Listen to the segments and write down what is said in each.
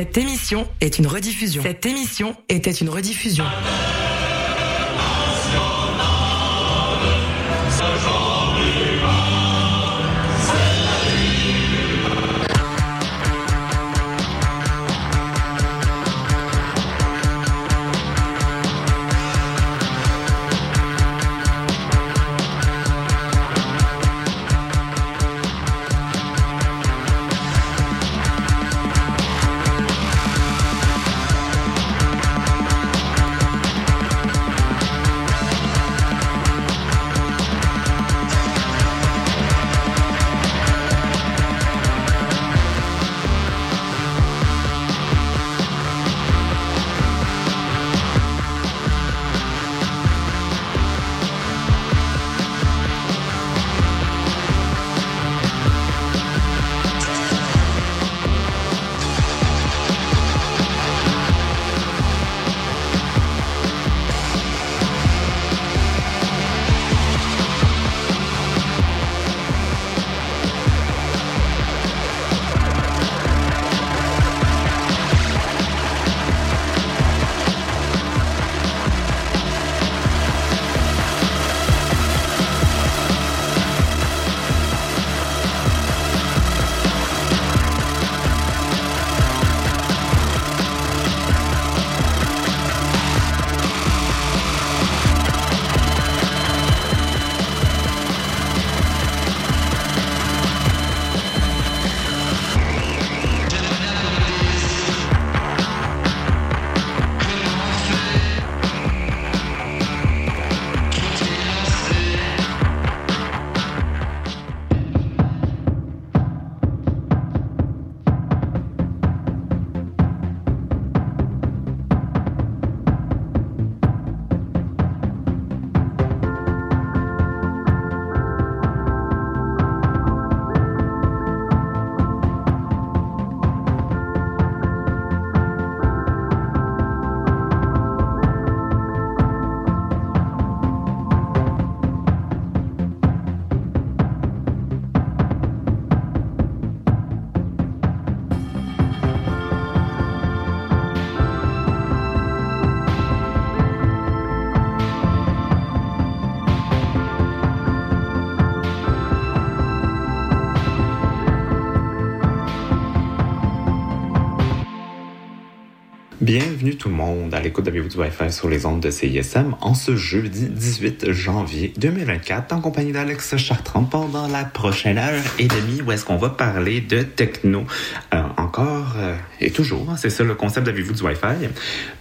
Cette émission est une rediffusion. Cette émission était une rediffusion. Bienvenue tout le monde à l'écoute de vous du Wi-Fi sur les ondes de CISM en ce jeudi 18 janvier 2024 en compagnie d'Alex Chartrand pendant la prochaine heure et demie où est-ce qu'on va parler de techno euh, encore euh, et toujours. Hein, c'est ça le concept de vous du Wi-Fi.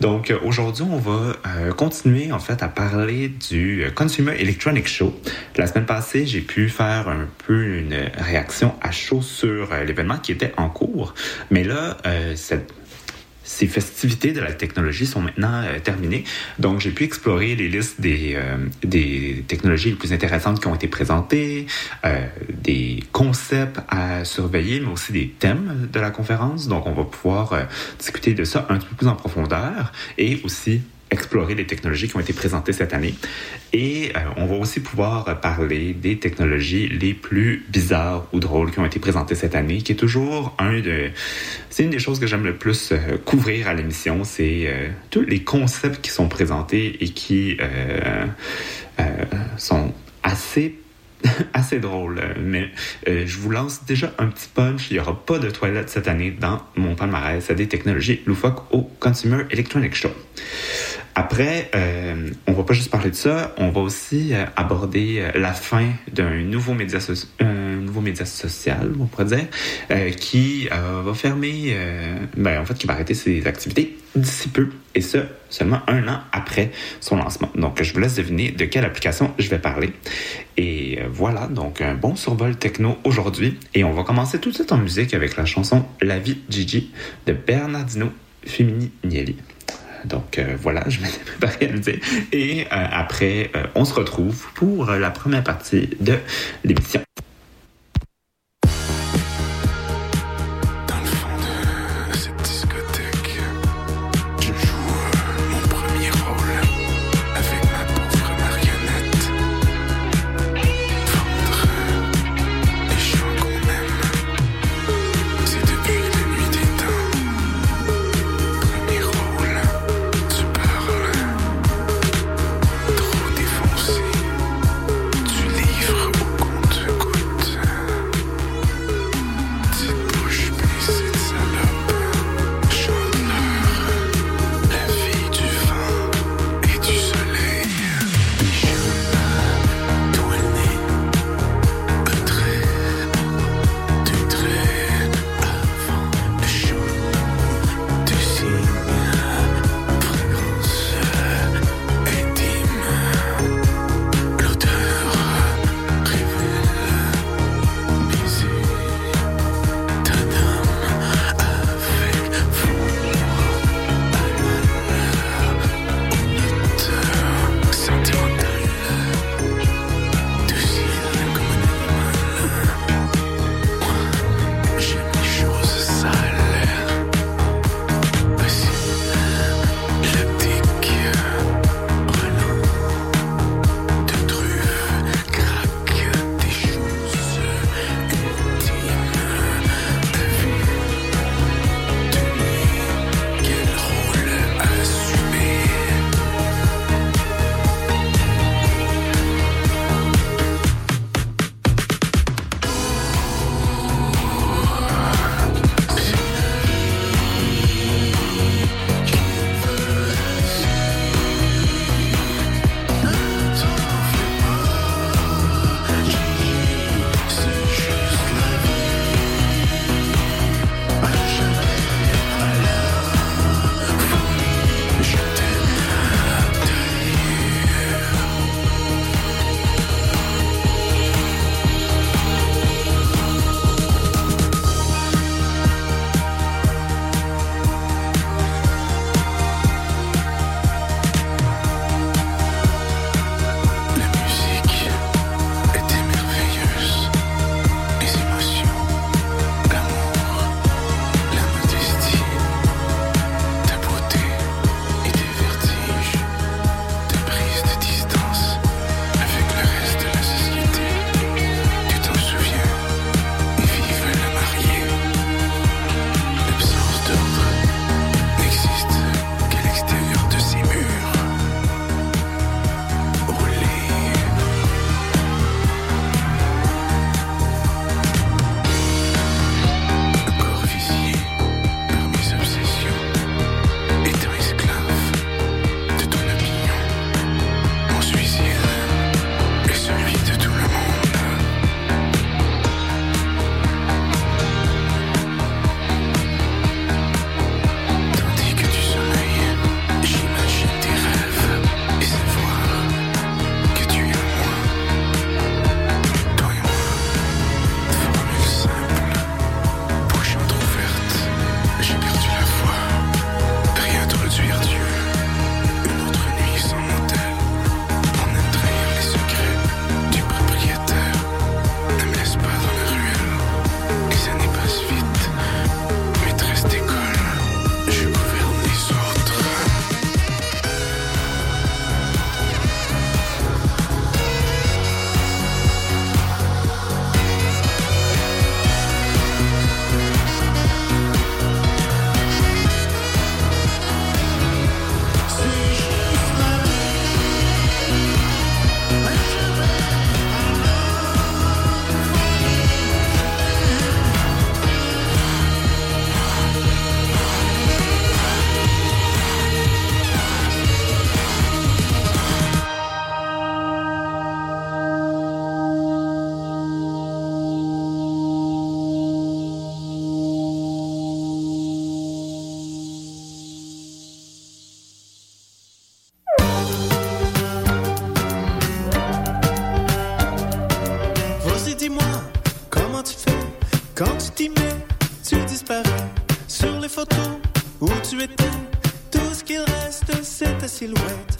Donc euh, aujourd'hui on va continuer en fait à parler du Consumer Electronic Show. La semaine passée j'ai pu faire un peu une réaction à chaud sur l'événement qui était en cours. Mais là, cette ces festivités de la technologie sont maintenant euh, terminées. Donc, j'ai pu explorer les listes des, euh, des technologies les plus intéressantes qui ont été présentées, euh, des concepts à surveiller, mais aussi des thèmes de la conférence. Donc, on va pouvoir discuter de ça un peu plus en profondeur et aussi explorer les technologies qui ont été présentées cette année. Et euh, on va aussi pouvoir parler des technologies les plus bizarres ou drôles qui ont été présentées cette année, qui est toujours un de... C'est une des choses que j'aime le plus euh, couvrir à l'émission, c'est euh, tous les concepts qui sont présentés et qui sont assez assez drôles. Mais je vous lance déjà un petit punch. Il n'y aura pas de toilette cette année dans mon palmarès des technologies loufoques au Consumer Electronics Show. Après, euh, on va pas juste parler de ça, on va aussi euh, aborder euh, la fin d'un nouveau média, social, on pourrait dire, qui va fermer, ben, en fait, qui va arrêter ses activités d'ici peu, et ça seulement un an après son lancement. Donc, je vous laisse deviner de quelle application je vais parler. Et voilà, donc un bon survol techno aujourd'hui, et on va commencer tout de suite en musique avec la chanson La vie Gigi de Bernardino Femini-Nielli. Donc euh, voilà, je m'étais préparé à le. Et euh, après, euh, on se retrouve pour la première partie de l'émission. Silhouette.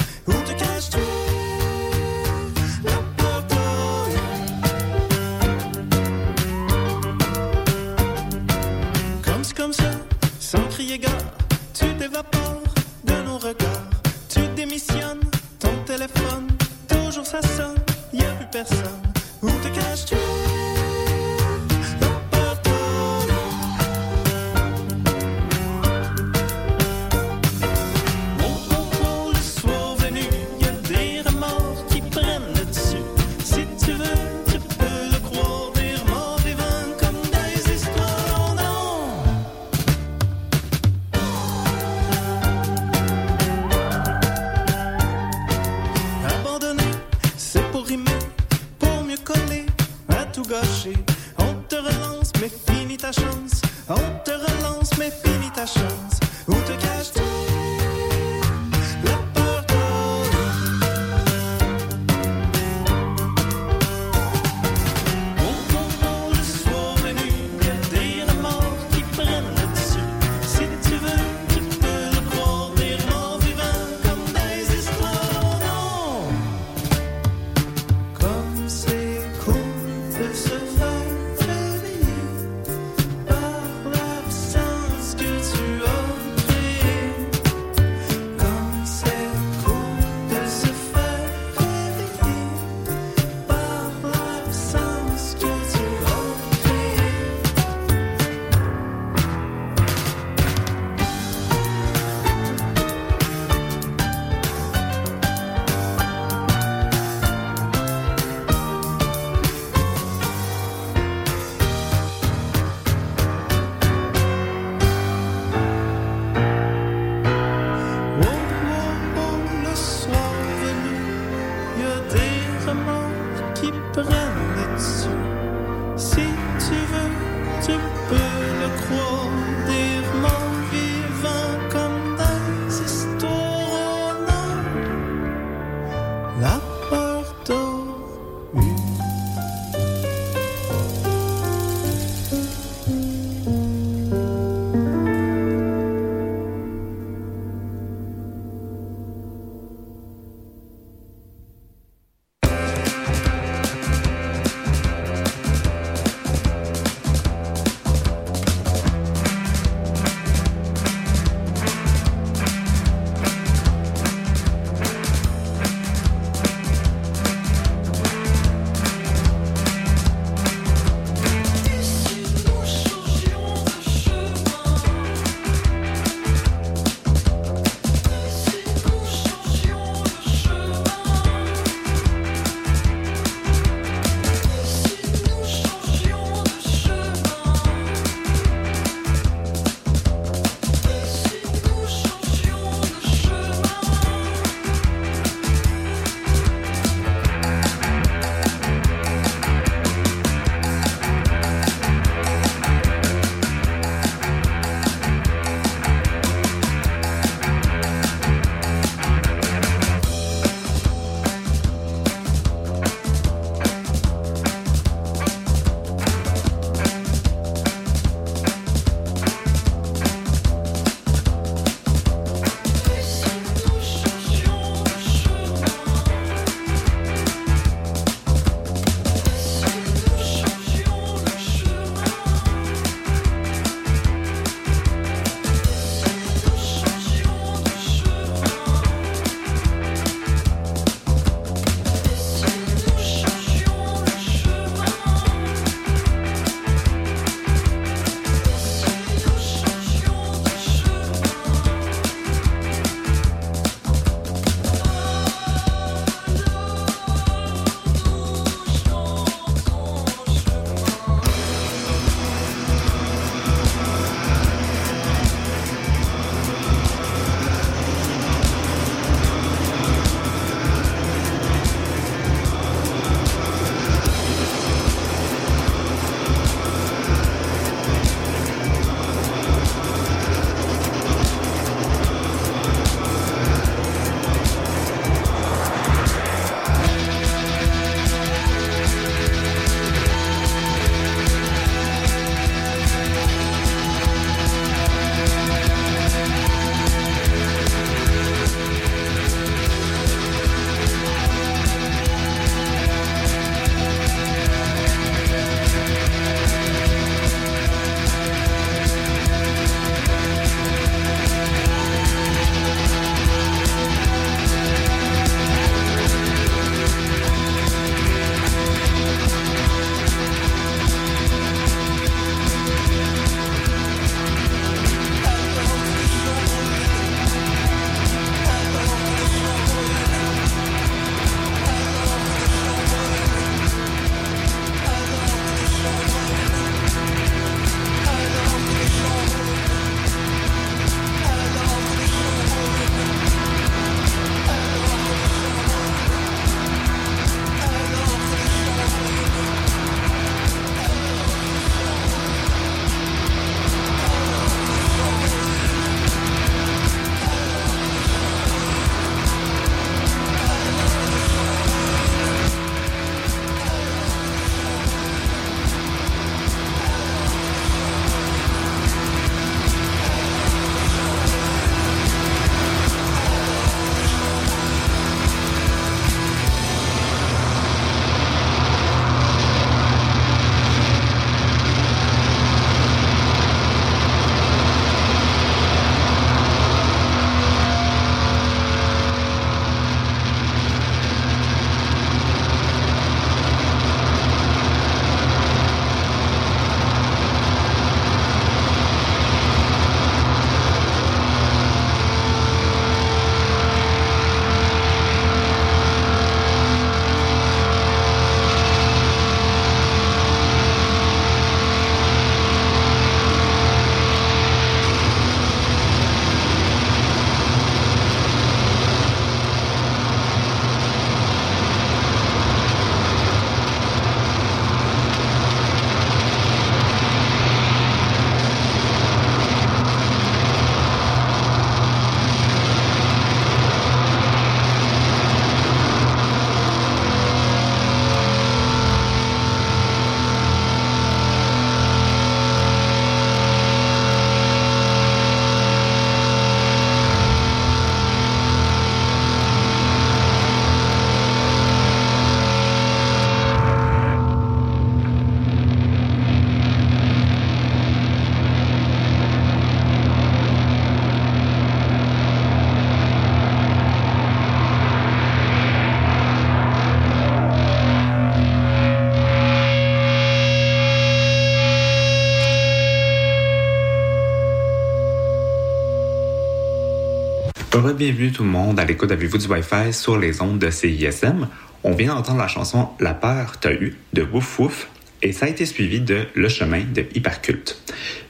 Bienvenue tout le monde à l'écoute Avez-vous du Wi-Fi sur les ondes de CISM. On vient d'entendre la chanson La peur t'a eu de Wouf Wouf et ça a été suivi de Le chemin de Hyperculte.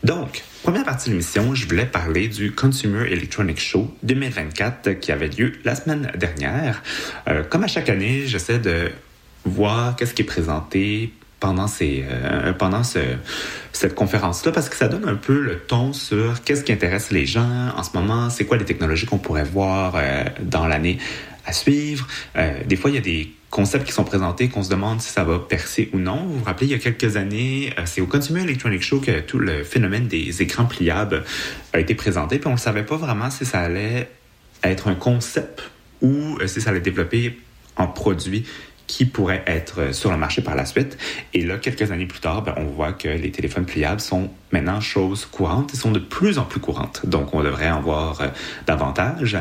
Donc, première partie de l'émission, je voulais parler du Consumer Electronic Show 2024 qui avait lieu la semaine dernière. Euh, comme à chaque année, j'essaie de voir qu'est-ce qui est présenté pendant, ces, euh, pendant ce, cette conférence-là parce que ça donne un peu le ton sur qu'est-ce qui intéresse les gens en ce moment, c'est quoi les technologies qu'on pourrait voir euh, dans l'année à suivre. Euh, des fois, il y a des concepts qui sont présentés qu'on se demande si ça va percer ou non. Vous vous rappelez, il y a quelques années, c'est au Consumer Electronic Show que tout le phénomène des écrans pliables a été présenté, puis on ne savait pas vraiment si ça allait être un concept ou si ça allait développer en produit qui pourraient être sur le marché par la suite. Et là, quelques années plus tard, ben, on voit que les téléphones pliables sont maintenant choses courantes et sont de plus en plus courantes. Donc, on devrait en voir euh, davantage.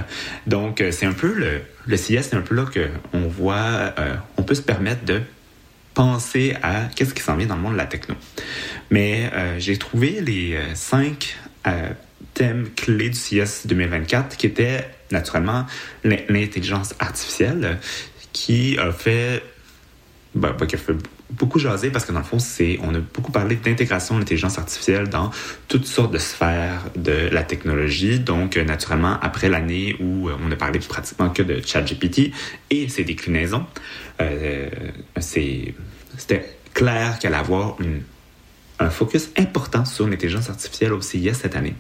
Donc, euh, c'est un peu le, le CIS, c'est un peu là qu'on voit, euh, on peut se permettre de penser à qu'est-ce qui s'en vient dans le monde de la techno. Mais j'ai trouvé les cinq thèmes clés du CIS 2024 qui étaient naturellement l'intelligence artificielle, qui a fait, ben, qui a fait beaucoup jaser parce que dans le fond, c'est, on a beaucoup parlé d'intégration de l'intelligence artificielle dans toutes sortes de sphères de la technologie. Donc, euh, naturellement, après l'année où euh, on a parlé pratiquement que de ChatGPT et ses déclinaisons, euh, c'était clair qu'elle allait avoir une, un focus important sur l'intelligence artificielle au CIS cette année.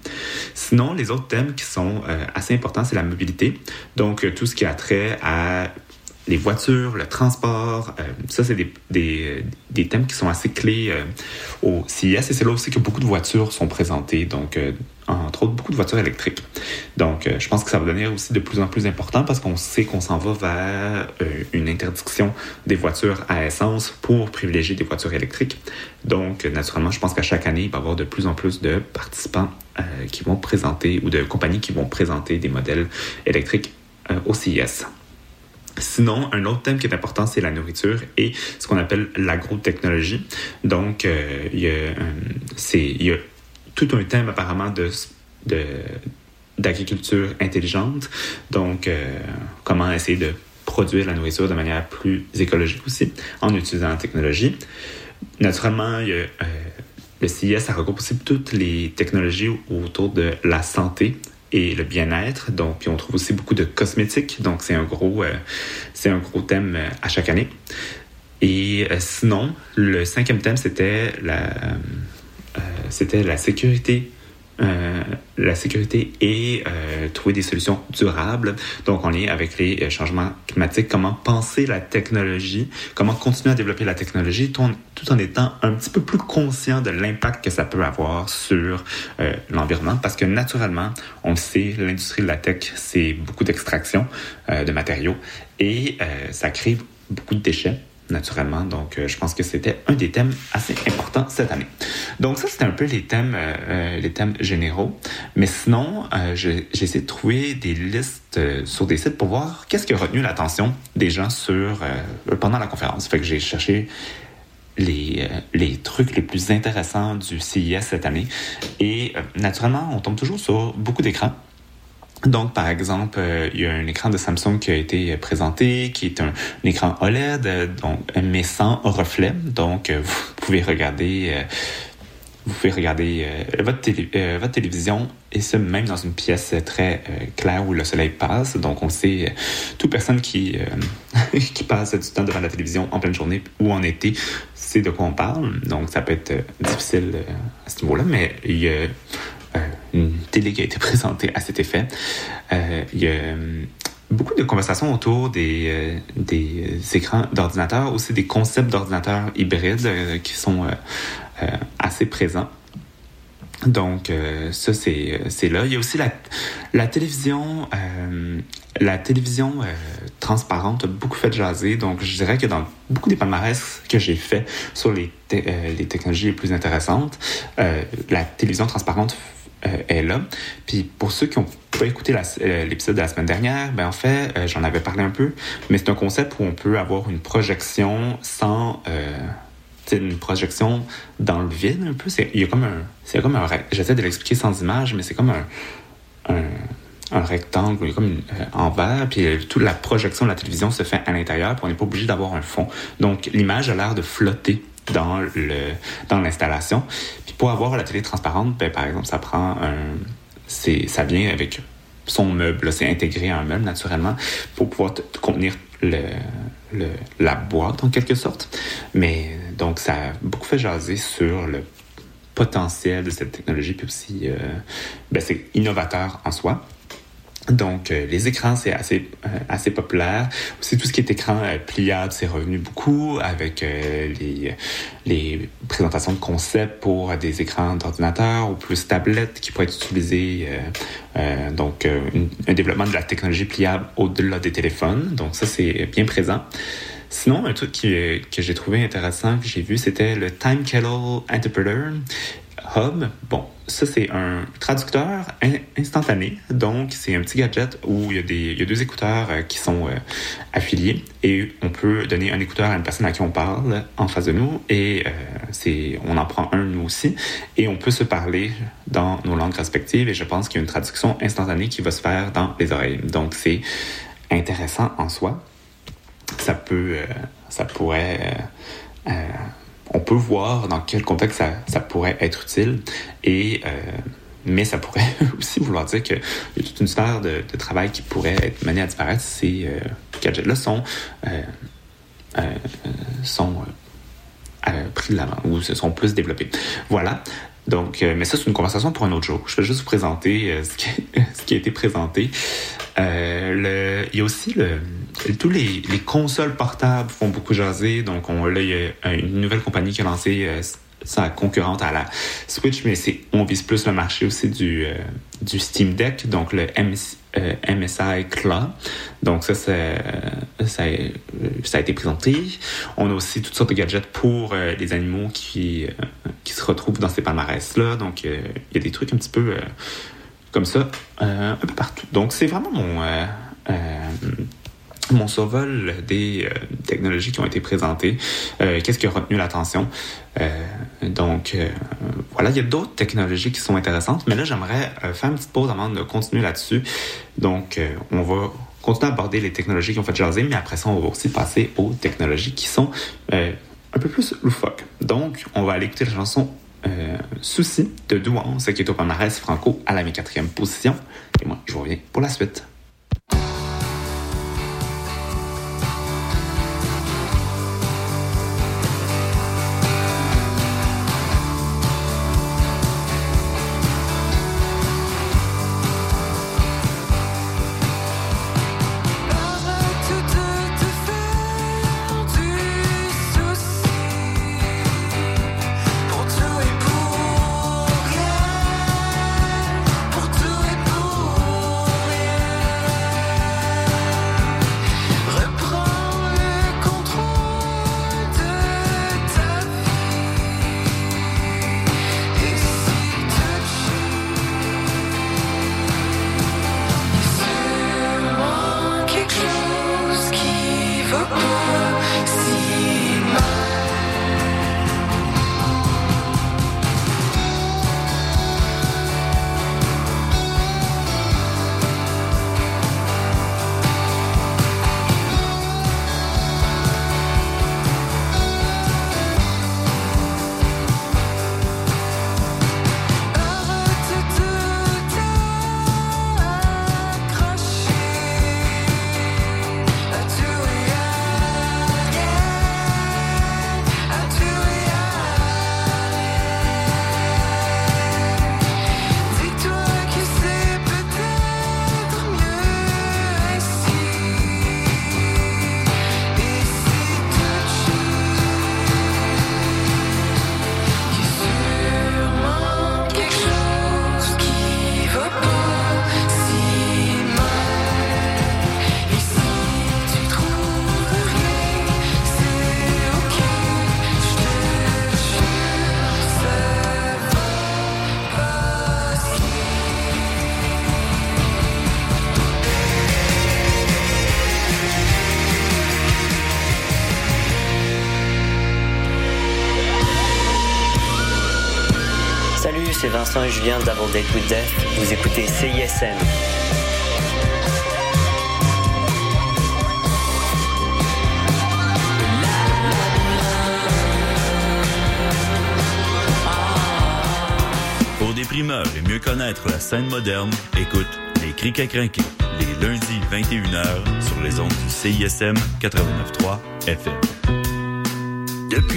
Sinon, les autres thèmes qui sont assez importants, c'est la mobilité. Donc, tout ce qui a trait à les voitures, le transport. Euh, ça, c'est des, des, des, thèmes qui sont assez clés euh, au CIS et c'est là aussi que beaucoup de voitures sont présentées. Donc, euh, entre autres, beaucoup de voitures électriques. Donc, je pense que ça va devenir aussi de plus en plus important parce qu'on sait qu'on s'en va vers une interdiction des voitures à essence pour privilégier des voitures électriques. Donc, naturellement, je pense qu'à chaque année, il va y avoir de plus en plus de participants qui vont présenter ou de compagnies qui vont présenter des modèles électriques au CIS. Sinon, un autre thème qui est important, c'est la nourriture et ce qu'on appelle l'agrotechnologie. Donc, euh, il, y a, euh, il, y a, tout un thème apparemment de, d'agriculture intelligente. Donc, euh, comment essayer de produire la nourriture de manière plus écologique aussi en utilisant la technologie. Naturellement, le CIS, ça regroupe aussi toutes les technologies autour de la santé, et le bien-être. Donc, puis on trouve aussi beaucoup de cosmétiques. Donc, c'est un gros, euh, c'est un gros thème euh, à chaque année. Et euh, sinon, le cinquième thème, c'était la, c'était la sécurité euh, la sécurité et euh, trouver des solutions durables. Donc, on est avec les euh, changements climatiques, comment penser la technologie, comment continuer à développer la technologie tout en, étant un petit peu plus conscient de l'impact que ça peut avoir sur l'environnement. Parce que naturellement, on le sait, l'industrie de la tech, c'est beaucoup d'extraction de matériaux et ça crée beaucoup de déchets naturellement. Donc, euh, je pense que c'était un des thèmes assez importants cette année. Donc, ça, c'était un peu les thèmes, euh, euh, les thèmes généraux. Mais sinon, j'ai essayé de trouver des listes sur des sites pour voir qu'est-ce qui a retenu l'attention des gens sur pendant la conférence. Fait que j'ai cherché les, les trucs les plus intéressants du CIS cette année. Et naturellement, on tombe toujours sur beaucoup d'écrans. Donc, par exemple, euh, il y a un écran de Samsung qui a été présenté, qui est un, écran OLED, euh, donc, mais sans reflet. Donc, euh, vous pouvez regarder, vous pouvez regarder votre, télé, votre télévision et ce même dans une pièce très claire où le soleil passe. Donc, on sait, toute personne qui qui passe du temps devant la télévision en pleine journée ou en été, c'est de quoi on parle. Donc, ça peut être difficile à ce niveau-là, mais il y a une télé qui a été présentée à cet effet. Euh, il y a euh, beaucoup de conversations autour des, euh, écrans d'ordinateur, aussi des concepts d'ordinateurs hybrides qui sont assez présents. Donc, ça, c'est là. Il y a aussi la, télévision, la télévision transparente a beaucoup fait jaser. Donc, je dirais que dans beaucoup des palmarès que j'ai fait sur les, technologies les plus intéressantes, la télévision transparente euh, est là. Puis pour ceux qui ont pas écouté euh, l'épisode de la semaine dernière, ben en fait, euh, j'en avais parlé un peu, mais c'est un concept où on peut avoir une projection sans une projection dans le vide un peu. Il y a comme un, c'est comme un, j'essaie de l'expliquer sans image, mais c'est comme un, rectangle comme en verre, puis toute la projection de la télévision se fait à l'intérieur, puis on n'est pas obligé d'avoir un fond. Donc l'image a l'air de flotter dans le dans l'installation. Puis pour avoir la télé transparente, ben, par exemple, ça prend un c'est ça vient avec son meuble, c'est intégré à un meuble naturellement pour pouvoir contenir le, le, la boîte en quelque sorte. Mais donc ça a beaucoup fait jaser sur le potentiel de cette technologie, puis aussi euh, ben, c'est innovateur en soi. Donc, euh, les écrans, c'est assez, euh, assez populaire. Aussi, tout ce qui est écran euh, pliable, c'est revenu beaucoup avec les, présentations de concepts pour des écrans d'ordinateur ou plus tablettes qui pourraient être utilisés. donc, un développement de la technologie pliable au-delà des téléphones. Donc, ça, c'est bien présent. Sinon, un truc que j'ai trouvé intéressant, que j'ai vu, c'était le Time Kettle Interpreter. Hub, bon, ça c'est un traducteur instantané. Donc c'est un petit gadget où il y a, deux écouteurs euh, qui sont euh, affiliés et on peut donner un écouteur à une personne à qui on parle en face de nous et euh, on en prend un nous aussi et on peut se parler dans nos langues respectives et je pense qu'il y a une traduction instantanée qui va se faire dans les oreilles. Donc c'est intéressant en soi. Ça peut, ça pourrait on peut voir dans quel contexte ça, pourrait être utile. Et, euh, mais ça pourrait aussi vouloir dire qu'il y a toute une sphère de, travail qui pourrait être menée à disparaître si ces euh, gadgets-là sont, euh, sont pris de l'avant ou se sont plus développés. Voilà. Donc, mais ça, c'est une conversation pour un autre jour. Je vais juste vous présenter ce, qui, ce, qui, a été présenté. Le, il y a aussi le, tous les, consoles portables font beaucoup jaser. Donc, on, là, il y a une nouvelle compagnie qui a lancé euh, sa concurrente à la Switch, mais on vise plus le marché aussi du, euh, du Steam Deck, donc le MSI euh, Claw. Donc, ça, ça, a été présenté. On a aussi toutes sortes de gadgets pour les animaux qui, qui se retrouvent dans ces palmarès-là. Donc, il y a des trucs un petit peu comme ça, un peu partout. Donc, c'est vraiment mon mon survol des euh, technologies qui ont été présentées, euh, qu'est-ce qui a retenu l'attention? Euh, donc, voilà, il y a d'autres technologies qui sont intéressantes, mais là, j'aimerais faire une petite pause avant de continuer là-dessus. Donc, on va continuer à aborder les technologies qui ont fait jaser, mais après ça, on va aussi passer aux technologies qui sont un peu plus loufoques. Donc, on va aller écouter la chanson Souci de Douance, qui est au palmarès franco à la quatrième position. Et moi, je vous reviens pour la suite. Vincent et Julien d'Avant Date with Death. Vous écoutez CISM. Pour des et mieux connaître la scène moderne, écoute Les Cric à Crinquer, les lundis 21h sur les ondes du CISM 89.3 FM.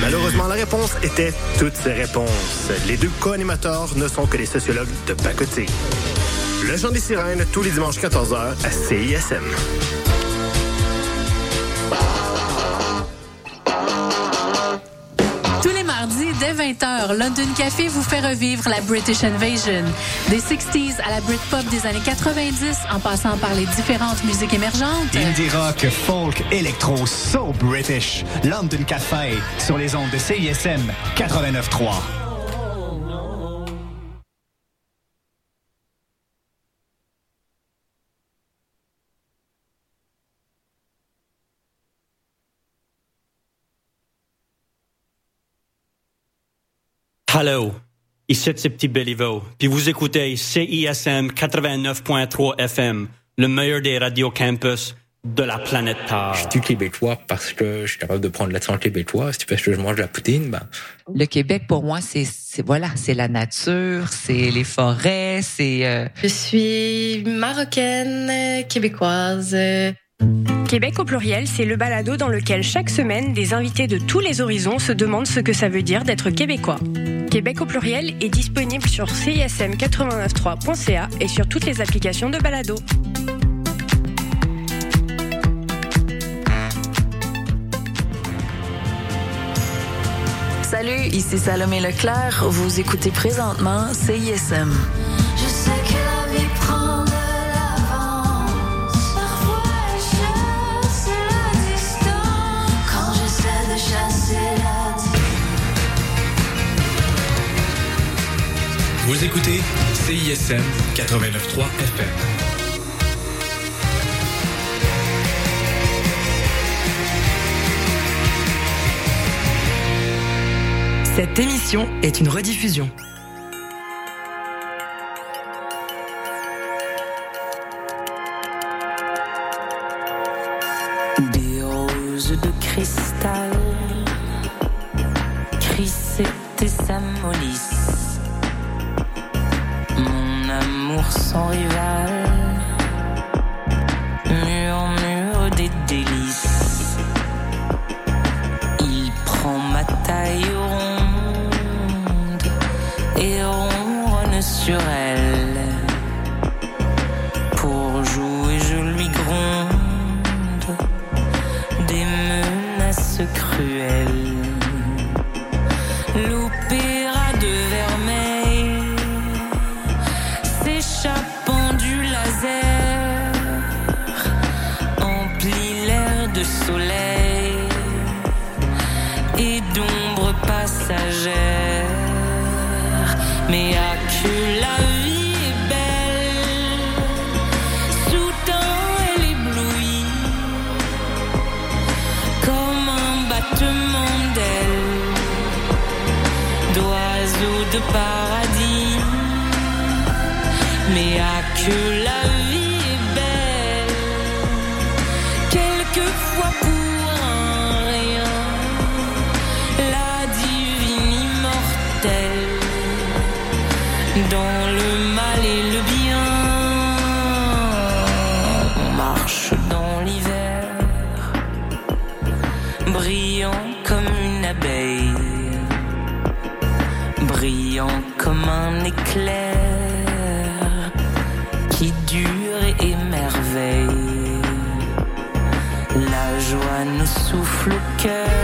Malheureusement, la réponse était toutes ces réponses. Les deux co-animateurs ne sont que des sociologues de pacotille. Le Chant des Sirènes, tous les dimanches 14h à CISM. Mardis, dès 20h, London Café vous fait revivre la British Invasion. Des 60s à la Britpop des années 90, en passant par les différentes musiques émergentes. Indie rock, folk, électro, so British. London Café, sur les ondes de CISM 89.3. Hello, ici c'est Petit Béliveau, puis vous écoutez CISM 89.3 FM, le meilleur des radios campus de la planète Terre. Je suis québécois parce que je suis capable de prendre l'accent québécois. Si tu fais que je mange de la poutine, ben. Le Québec, pour moi, c'est, c'est voilà, c'est la nature, c'est les forêts, c'est. euh, Je suis marocaine, euh, québécoise. Québec au pluriel, c'est le balado dans lequel chaque semaine, des invités de tous les horizons se demandent ce que ça veut dire d'être québécois. Québec au pluriel est disponible sur cism893.ca et sur toutes les applications de balado. Salut, ici Salomé Leclerc. Vous écoutez présentement CISM. Vous écoutez CISM 89.3 FM. Cette émission est une rediffusion. Des roses de cristal, Chrysette et amour sans rival, murmure des délices. Il prend ma taille ronde et ronronne sur elle. Pour jouer, je lui gronde des menaces cruelles. care.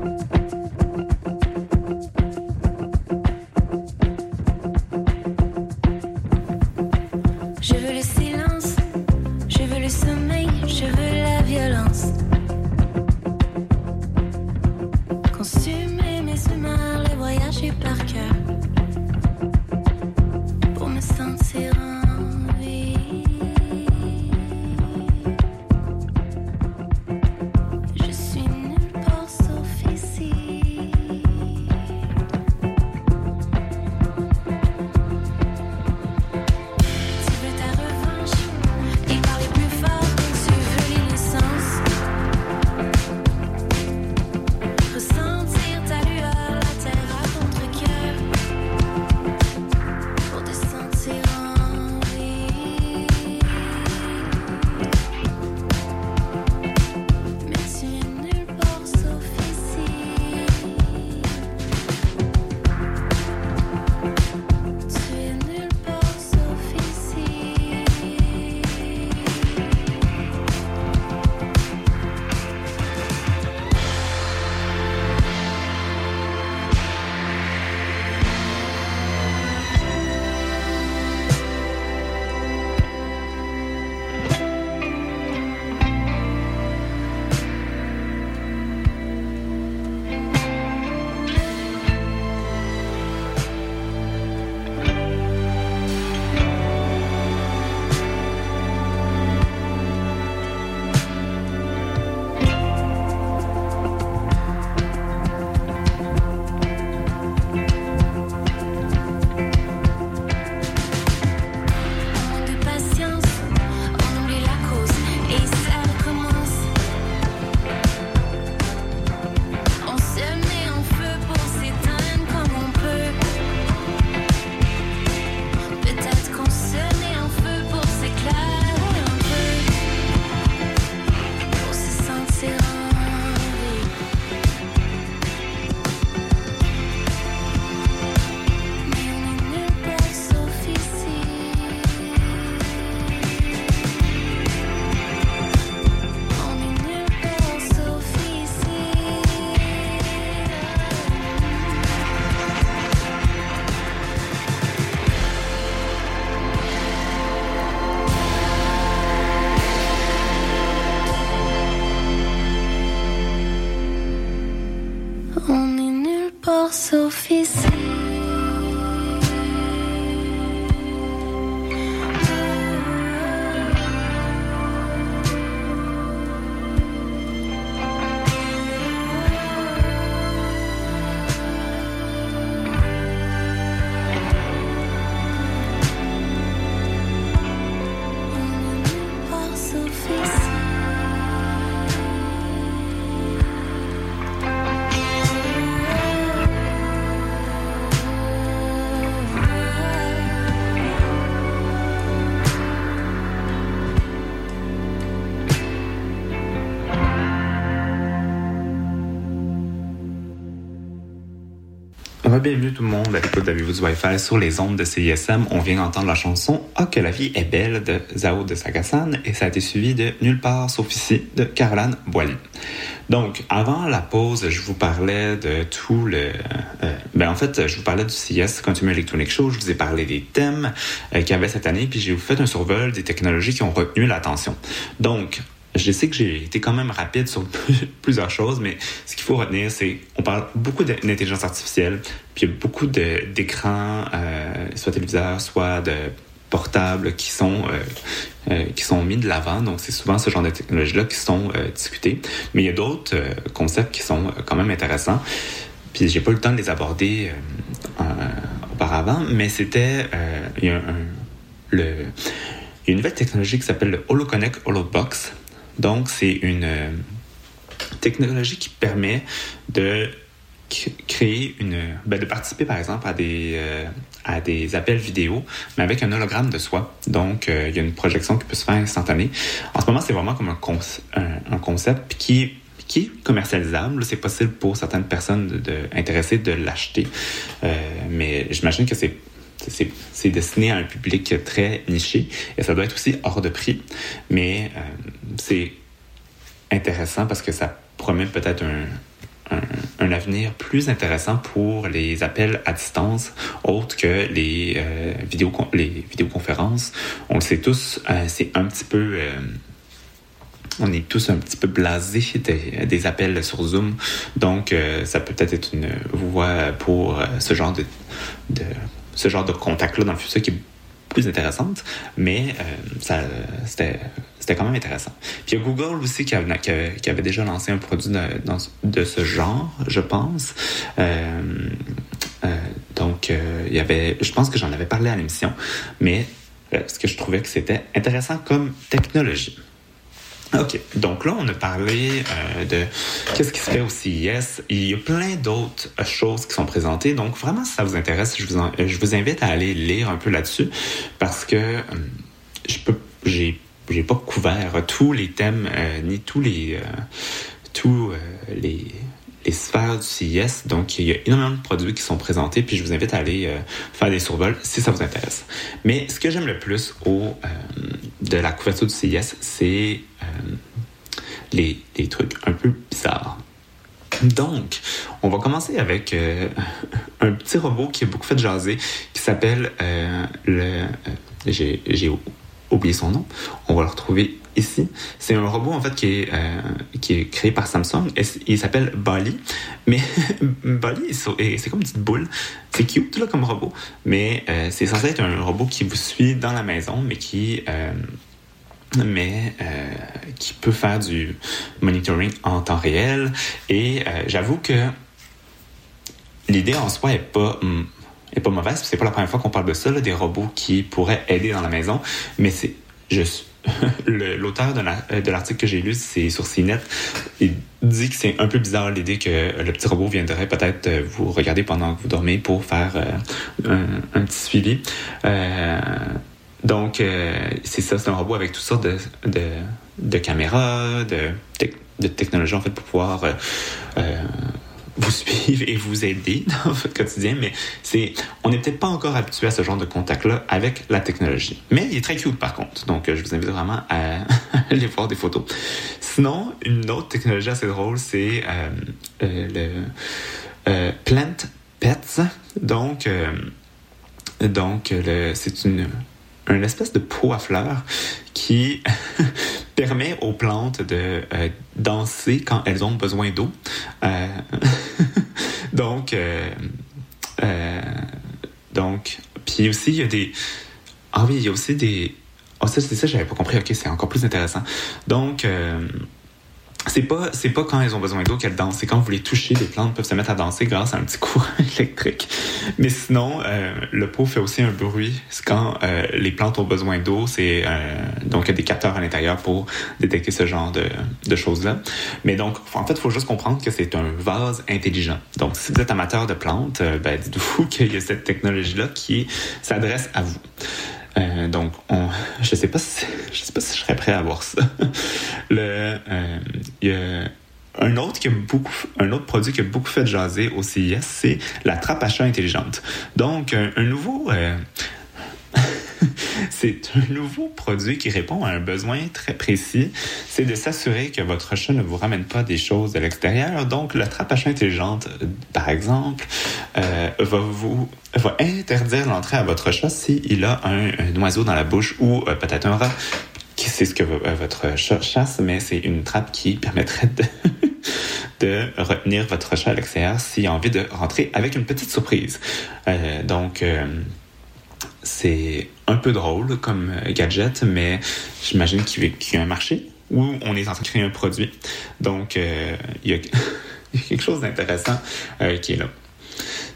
Bye. Bienvenue tout le monde à l'écoute d'Avez-vous du Wi-Fi sur les ondes de CISM. On vient d'entendre la chanson Ah que la vie est belle de Zao de Sagasan et ça a été suivi de Nulle part sauf ici de Caroline Boily. Donc, avant la pause, je vous parlais de tout le... euh, ben en fait, je vous parlais du CIS Consumer Electronic Show, je vous ai parlé des thèmes euh, qu'il y avait cette année, puis j'ai fait un survol des technologies qui ont retenu l'attention. Donc, je sais que j'ai été quand même rapide sur plusieurs choses, mais ce qu'il faut retenir, c'est on parle beaucoup d'intelligence artificielle, puis il y a beaucoup d'écrans, euh, soit téléviseurs, soit de portables qui sont euh, euh, qui sont mis de l'avant. Donc c'est souvent ce genre de technologies-là qui sont discutées. Mais il y a d'autres concepts qui sont quand même intéressants. Puis j'ai pas eu le temps de les aborder auparavant, mais c'était il y a une nouvelle technologie qui s'appelle le HoloConnect HoloBox. Donc, c'est une euh, technologie qui permet de créer une. ben, de participer, par exemple, à des, euh, à des appels vidéo, mais avec un hologramme de soi. Donc, euh, il y a une projection qui peut se faire instantanée. En ce moment, c'est vraiment comme un, conce- un, un concept qui est commercialisable. C'est possible pour certaines personnes de, intéressées de l'acheter. Mais j'imagine que c'est c'est destiné à un public très niché et ça doit être aussi hors de prix. Mais euh, c'est intéressant parce que ça promet peut-être un, un, avenir plus intéressant pour les appels à distance, autres que les, euh, les vidéoconférences. On le sait tous, euh, c'est un petit peu... euh, on est tous un petit peu blasés des, des appels sur Zoom. Donc, ça peut peut-être être une voie pour ce genre de- ce genre de contact-là dans le futur qui est plus intéressante, mais euh, c'était, quand même intéressant. Puis il y a Google aussi qui avait, déjà lancé un produit de, de ce genre, je pense. Euh, euh, donc, euh, il y avait, je pense que j'en avais parlé à l'émission, mais ce que je trouvais que c'était intéressant comme technologie. OK. Donc là, on a parlé euh, de qu'est-ce qui se fait au CIS. Il y a plein d'autres euh, choses qui sont présentées. Donc vraiment, si ça vous intéresse, je vous, en- euh, je vous invite à aller lire un peu là-dessus parce que euh, je peux, j'ai, j'ai pas couvert tous les thèmes euh, ni tous les, tous les les sphères du CIS. Donc, il y a énormément de produits qui sont présentés, puis je vous invite à aller euh, faire des survols si ça vous intéresse. Mais ce que j'aime le plus au, euh, de la couverture du CIS, c'est euh, les, trucs un peu bizarres. Donc, on va commencer avec un petit robot qui a beaucoup fait jaser, qui s'appelle le... j'ai oublié son nom. On va le retrouver ici. C'est un robot en fait qui est, euh, qui est créé par Samsung. Et il s'appelle Bali. Mais Bali, c'est comme une petite boule. C'est cute là, comme robot. Mais euh, c'est censé être un robot qui vous suit dans la maison, mais qui... euh, mais qui peut faire du monitoring en temps réel. Et j'avoue que l'idée en soi est pas pas mauvaise. C'est pas la première fois qu'on parle de ça, des robots qui pourraient aider dans la maison. Mais c'est le- l'auteur euh, de l'article que j'ai lu, c'est sur CNET. Il dit que c'est un peu bizarre l'idée que le petit robot viendrait peut-être euh, vous regarder pendant que vous dormez pour faire euh, un, petit suivi. Euh, donc, euh, c'est ça, c'est un robot avec toutes sortes de, de, caméras, de, tec- de technologies en fait pour pouvoir euh, euh, vous suivre et vous aider dans votre quotidien, mais c'est, on n'est peut-être pas encore habitué à ce genre de contact-là avec la technologie. Mais il est très cute par contre, donc euh, je vous invite vraiment à aller voir des photos. Sinon, une autre technologie assez drôle, c'est euh, euh, le Plant Pets. Donc, donc c'est une une espèce de pot à fleurs qui permet aux plantes de euh, danser quand elles ont besoin d'eau. Euh, donc, euh, donc, puis aussi, il y a des... Ah oui, il y a aussi des... Ah oh, ça, c'est ça, j'avais pas compris. OK, c'est encore plus intéressant. Donc c'est pas, c'est pas quand elles ont besoin d'eau qu'elles dansent, c'est quand vous les touchez, les plantes peuvent se mettre à danser grâce à un petit courant électrique. Mais sinon, euh, le pot fait aussi un bruit. C'est quand euh, les plantes ont besoin d'eau, c'est euh, donc il y a des capteurs à l'intérieur pour détecter ce genre de, de choses-là. Mais donc, en fait, il faut juste comprendre que c'est un vase intelligent. Donc, si vous êtes amateur de plantes, euh, ben, dites-vous qu'il y a cette technologie-là qui s'adresse à vous. Euh, donc, on, je sais pas si, je sais pas si je serais prêt à voir ça. Le, euh, y a un autre beaucoup, un autre produit qui a beaucoup fait jaser au CIS, c'est la trappe à chat intelligente. Donc, un, un nouveau, euh, c'est un nouveau produit qui répond à un besoin très précis. C'est de s'assurer que votre chat ne vous ramène pas des choses de l'extérieur. Donc, la trappe à chat intelligente, par exemple, euh, va vous va interdire l'entrée à votre chat s'il a un, oiseau dans la bouche ou euh, peut-être un rat. C'est ce que euh, votre chat chasse, mais c'est une trappe qui permettrait de, retenir votre chat à l'extérieur s'il a envie de rentrer avec une petite surprise. Euh, donc, c'est un peu drôle comme euh, gadget, mais j'imagine qu'il y a- un marché où on est en train de créer un produit. Donc, euh, il y, a quelque chose d'intéressant euh, qui est là.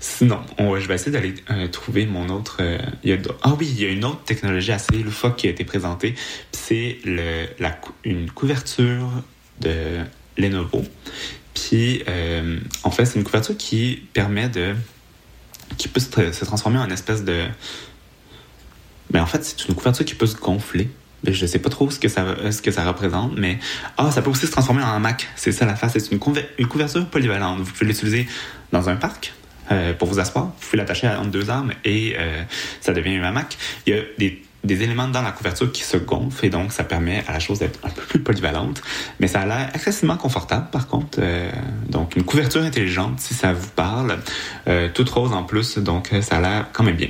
Sinon, on- je vais essayer d'aller trouver mon autre. il y a ah oui, il y a une autre technologie assez loufoque qui a été présentée. C'est une couverture de Lenovo. Puis, en fait, c'est une couverture qui permet de. qui peut se, se transformer en espèce de. Mais en fait, c'est une couverture qui peut se gonfler. Je sais pas trop ce que ça, ce que ça représente, mais ah, ça peut aussi se transformer en hamac. C'est ça la face. C'est une, une couverture polyvalente. Vous pouvez l'utiliser dans un parc euh, pour vous asseoir. Vous pouvez l'attacher entre deux armes et euh, ça devient un hamac. Il y a des, des éléments dans la couverture qui se gonflent et donc ça permet à la chose d'être un peu plus polyvalente. Mais ça a l'air excessivement confortable par contre. Euh, donc une couverture intelligente si ça vous parle. Toute rose en plus, donc ça a l'air quand même bien.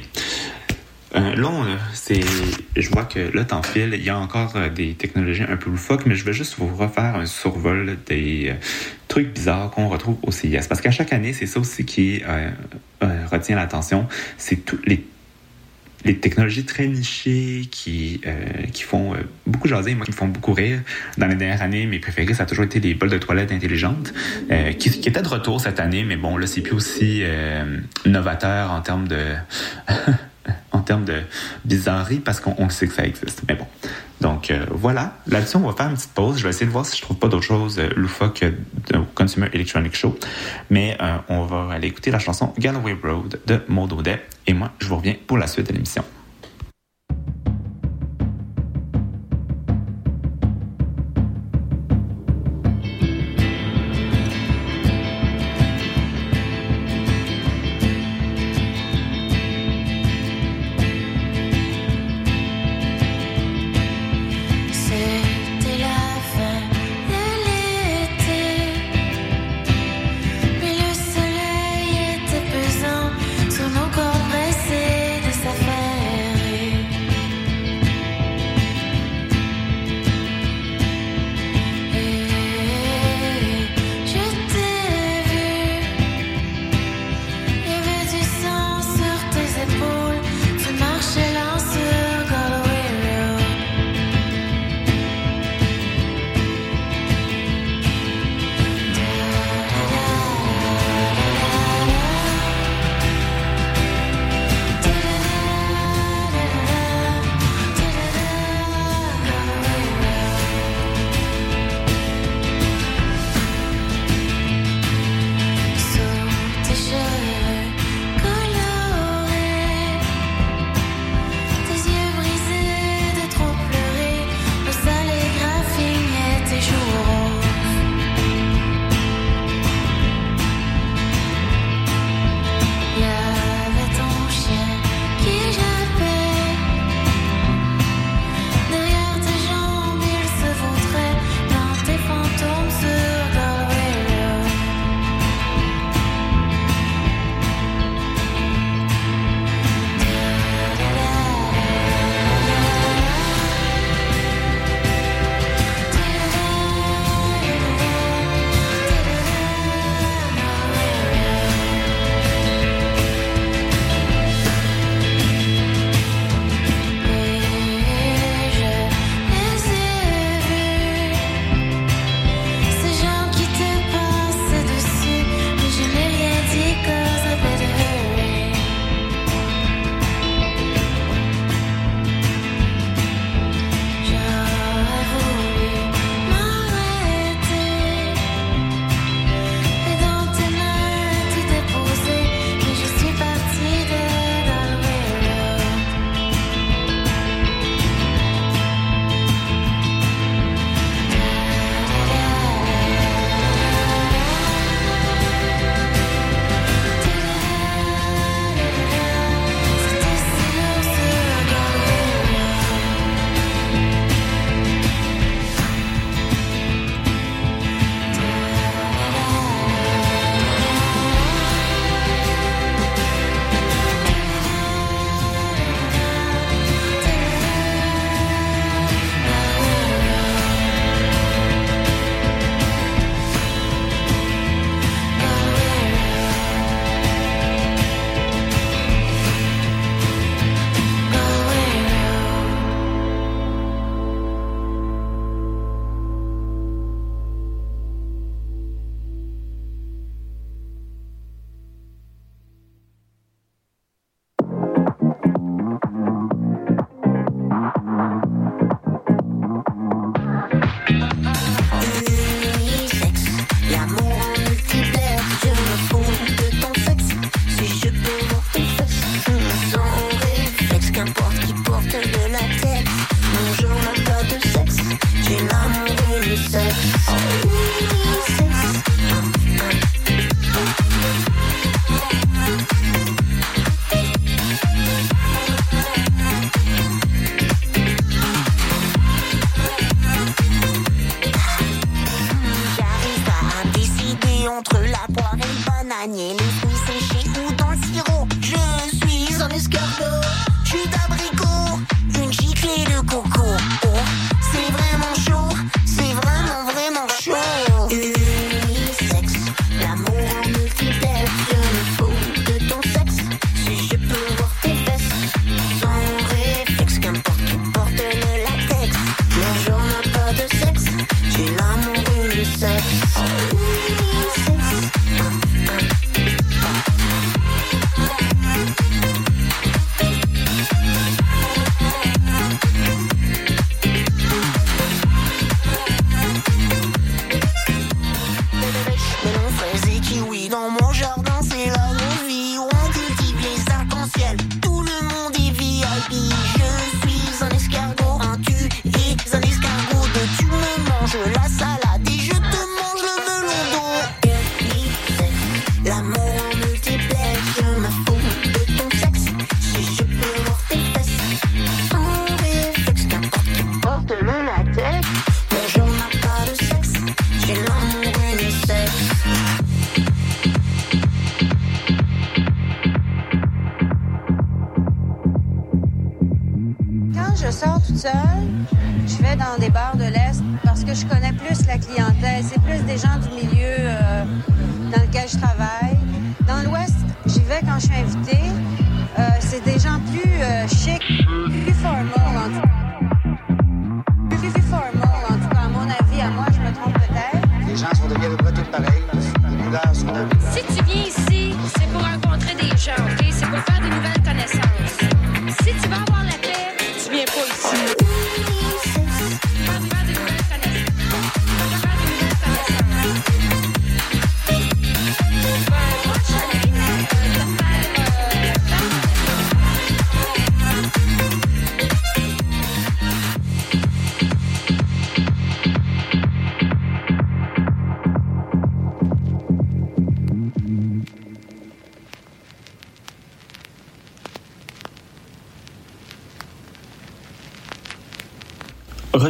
Euh, là, c'est, je vois que le temps file. Il y a encore euh, des technologies un peu loufoques, mais je vais juste vous refaire un survol des euh, trucs bizarres qu'on retrouve au CIS. Parce qu'à chaque année, c'est ça aussi qui euh, euh, retient l'attention. C'est tous les les technologies très nichées qui, euh, qui font beaucoup jaser, moi, qui me font beaucoup rire. Dans les dernières années, mes préférés, ça a toujours été les bols de toilette intelligentes, euh, qui, qui étaient de retour cette année, mais bon, là, c'est plus aussi novateur en termes de... en termes de bizarrerie, parce qu'on on sait que ça existe. Mais bon. Donc, euh, voilà. Là-dessus, on va faire une petite pause. Je vais essayer de voir si je trouve pas d'autres choses euh, loufoques de Consumer Electronic Show. Mais euh, on va aller écouter la chanson Galloway Road de Maud Audet. Et moi, je vous reviens pour la suite de l'émission.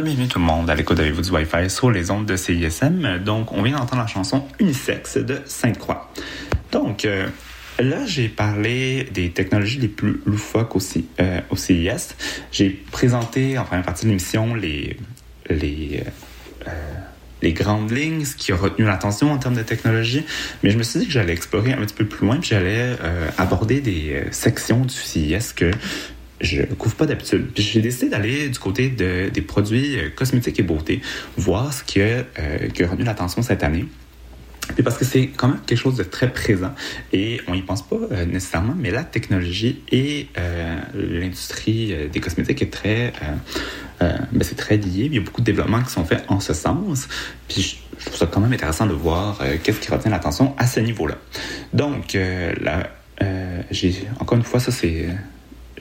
Bienvenue tout le monde à l'écoute avec vous du Wi-Fi sur les ondes de CISM. Donc, on vient d'entendre la chanson Unisex de Sainte-Croix. Donc, euh, là, j'ai parlé des technologies les plus loufoques au, C- euh, au CIS. J'ai présenté en première partie de l'émission les, les, euh, les grandes lignes, ce qui a retenu l'attention en termes de technologie. Mais je me suis dit que j'allais explorer un petit peu plus loin, puis j'allais euh, aborder des euh, sections du CIS que je couvre pas d'habitude. Puis j'ai décidé d'aller du côté de, des produits euh, cosmétiques et beauté, voir ce qui a, euh, qui a retenu l'attention cette année. Puis parce que c'est quand même quelque chose de très présent et on y pense pas euh, nécessairement, mais la technologie et l'industrie des cosmétiques est très, ben, c'est très lié. Il y a beaucoup de développements qui sont faits en ce sens. Puis je, je trouve ça quand même intéressant de voir qu'est-ce qui retient l'attention à ce niveau-là. Donc, euh, j'ai encore une fois ça c'est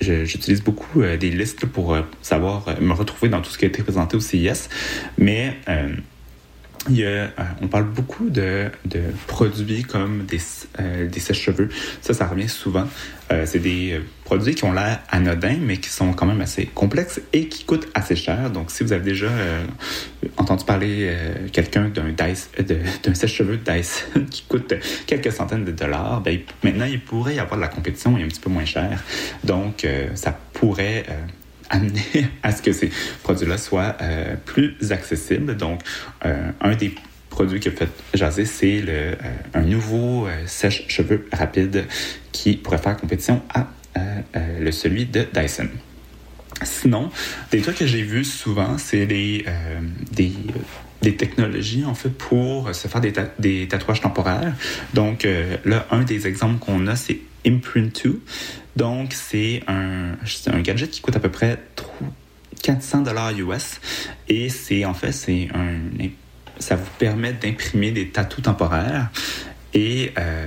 J'utilise beaucoup euh, des listes pour euh, savoir euh, me retrouver dans tout ce qui a été présenté au CIS, mais euh, il y a, euh, on parle beaucoup de, de produits comme des, euh, des sèches-cheveux. Ça, ça revient souvent. Euh, c'est des euh, produits qui ont l'air anodins, mais qui sont quand même assez complexes et qui coûtent assez cher. Donc, si vous avez déjà euh, entendu parler euh, quelqu'un d'un d'un sèche-cheveux Dyson qui coûte quelques centaines de dollars, ben, maintenant, il pourrait y avoir de la compétition et un petit peu moins cher. Donc, ça pourrait... amener à ce que ces produits-là soient euh, plus accessibles. Donc, euh, un des produits qui a fait jaser, c'est euh, un nouveau sèche-cheveux rapide qui pourrait faire compétition à le celui de Dyson. Sinon, des trucs que j'ai vus souvent, c'est des, des technologies, en fait, pour se faire des tatouages temporaires. Donc, euh, là, un des exemples qu'on a, c'est Imprint2. Donc, c'est un, gadget qui coûte à peu près 3 400 dollars US. Et c'est, en fait, c'est un, ça vous permet d'imprimer des tatous temporaires. Et euh,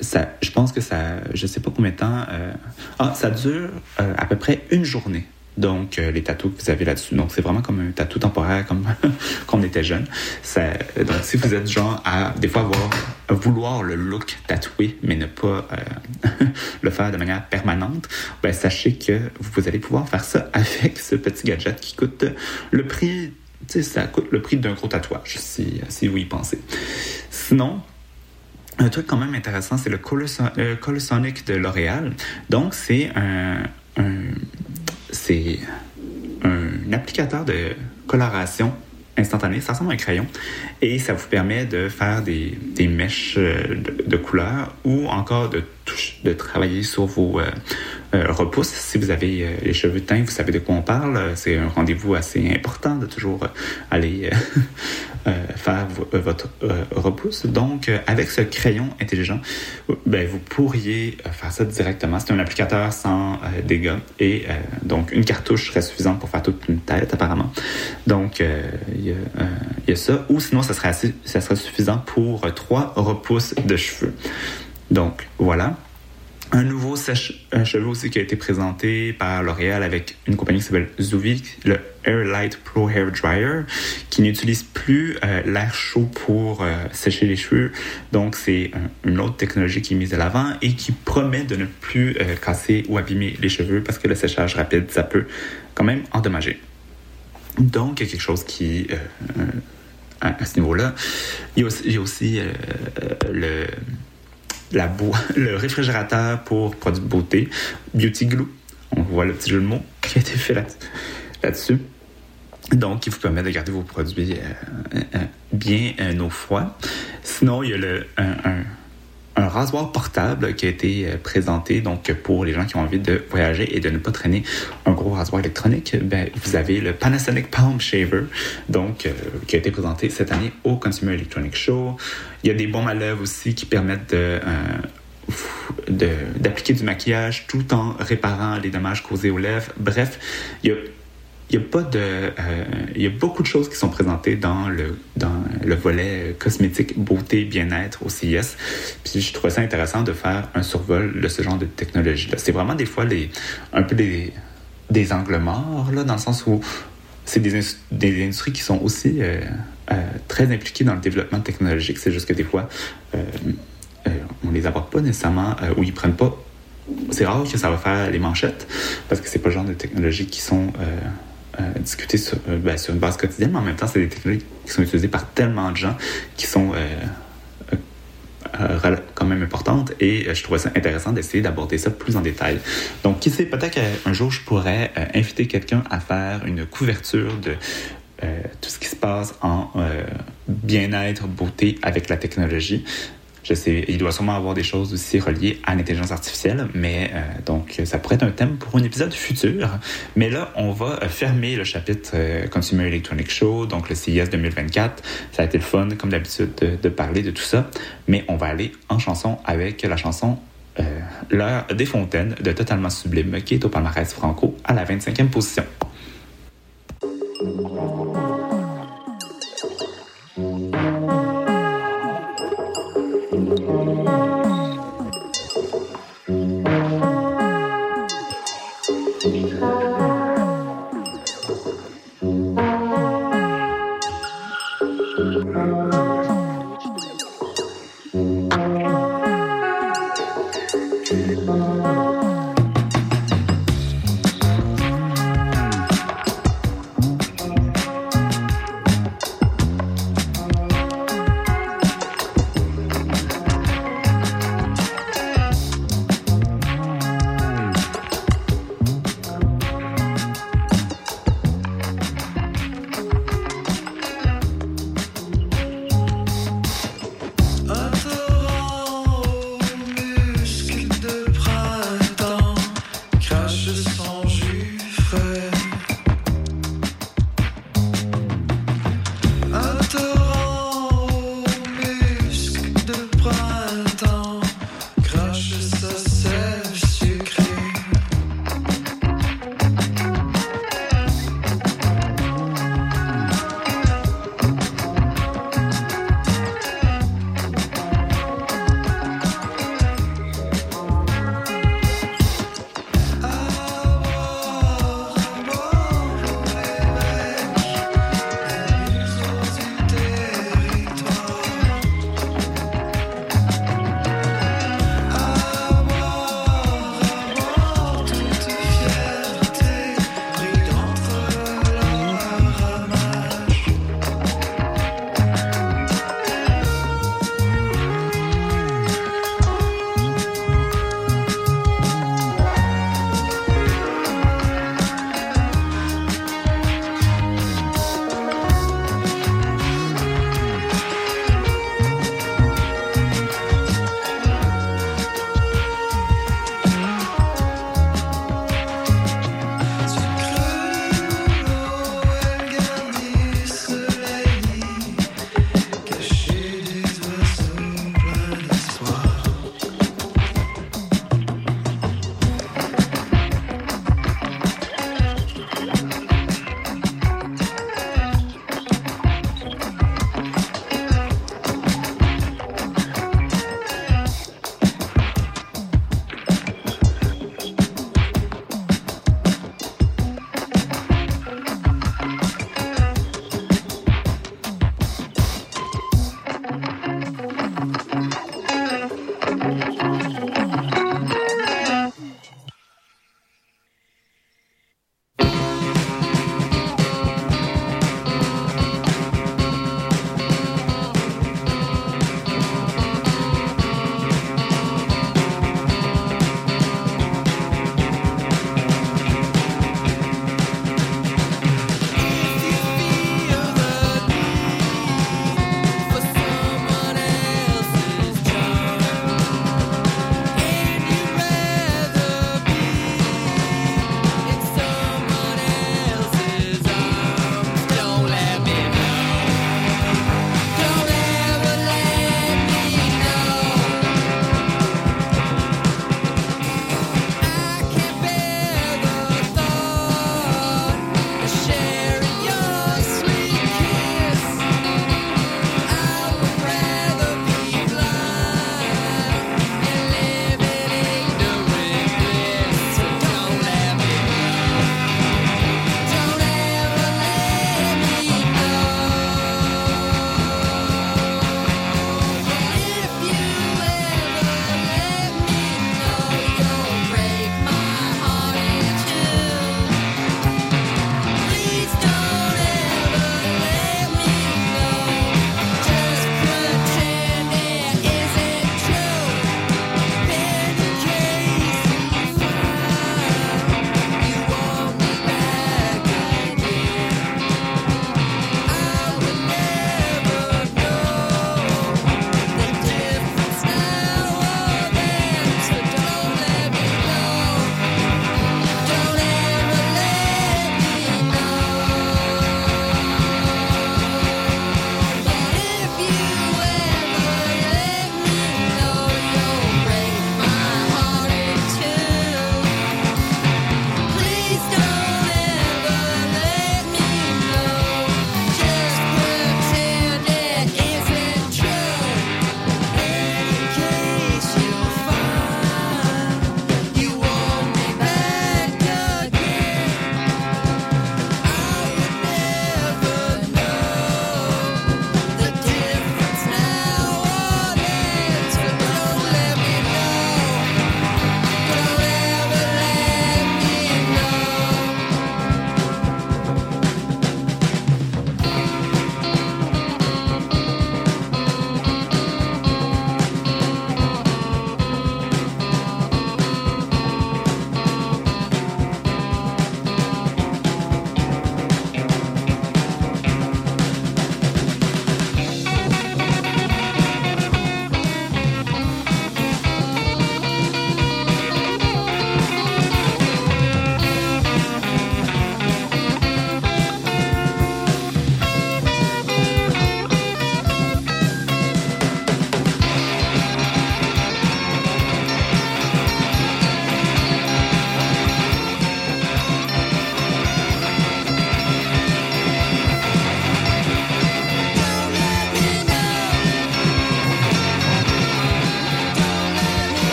ça, je pense que ça, je sais pas combien de temps. euh, ah, ça dure euh, à peu près une journée. Donc, euh, les tatous que vous avez là-dessus. Donc, c'est vraiment comme un tatou temporaire, comme quand on était jeune. Ça, donc, si vous êtes genre à, des fois, à vouloir le look tatoué, mais ne pas euh, de manière permanente, ben, sachez que vous allez pouvoir faire ça avec ce petit gadget qui coûte le prix, ça coûte le prix d'un gros tatouage, si, si vous y pensez. Sinon, un truc quand même intéressant, c'est le euh, Colosonic de L'Oréal. Donc, c'est un, un- c'est un applicateur de coloration instantanée. Ça ressemble à un crayon. Et ça vous permet de faire des, mèches euh, de, couleurs ou encore de, de travailler sur vos euh, euh, repousses. Si vous avez euh, les cheveux teints, vous savez de quoi on parle. Euh, C'est un rendez-vous assez important de toujours aller faire vo- votre repousse. Donc, avec ce crayon intelligent, ben, vous pourriez faire ça directement. C'est un applicateur sans dégâts et donc une cartouche serait suffisante pour faire toute une tête apparemment. Donc, il y, y a ça. Ou sinon, ça serait, assez, ça serait suffisant pour trois repousses de cheveux. Donc, voilà. Un nouveau sèche-cheveux aussi qui a été présenté par L'Oréal avec une compagnie qui s'appelle Zuvi, le Airlight Pro Hair Dryer, qui n'utilise plus euh, l'air chaud pour euh, sécher les cheveux. Donc, c'est un- une autre technologie qui est mise à l'avant et qui promet de ne plus euh, casser ou abîmer les cheveux parce que le séchage rapide, ça peut quand même endommager. Donc, il y a quelque chose qui, à, ce niveau-là, il y a aussi, le la le réfrigérateur pour produits de beauté, Beauty Glue. On voilà le petit jeu de mots qui a là-dessus. Donc, qui vous permet de garder vos produits euh, euh, bien euh, au froid. Sinon, il y a le, un rasoir portable qui a été euh, présenté donc pour les gens qui ont envie de voyager et de ne pas traîner un gros rasoir électronique. Ben, vous avez le Panasonic Palm Shaver, donc euh, qui a été présenté cette année au Consumer Electronics Show. Il y a des bombes à lèvres aussi qui permettent euh, de- d'appliquer du maquillage tout en réparant les dommages causés aux lèvres. Bref, il y a, il y a pas de, euh, y a beaucoup de choses qui sont présentées dans le, dans le volet cosmétique, beauté, bien-être au CIS. Puis je trouvais ça intéressant de faire un survol de ce genre de technologie-là. C'est vraiment des fois les, un peu des, des angles morts, là, dans le sens où c'est des, des industries qui sont aussi euh, euh, très impliquées dans le développement technologique. C'est juste que des fois, euh, euh, on les aborde pas nécessairement euh, ou ils prennent pas. C'est rare que ça va faire les manchettes parce que c'est pas le genre de technologies qui sont euh, euh, discutées sur, euh, ben, sur une base quotidienne, mais en même temps, c'est des technologies qui sont utilisées par tellement de gens qui sont euh, quand même importantes et je trouvais ça intéressant d'essayer d'aborder ça plus en détail. Donc, qui sait, peut-être qu'un jour je pourrais inviter quelqu'un à faire une couverture de tout ce qui se passe en bien-être, beauté avec la technologie. Je sais, il doit sûrement avoir des choses aussi reliées à l'intelligence artificielle, mais euh, donc ça pourrait être un thème pour un épisode futur. Mais là, on va euh, fermer le chapitre euh, Consumer Electronic Show, donc le CIS 2024. Ça a été le fun, comme d'habitude, de, parler de tout ça. Mais on va aller en chanson avec la chanson L'heure des fontaines de Totalement Sublime, qui est au palmarès franco à la 25e position.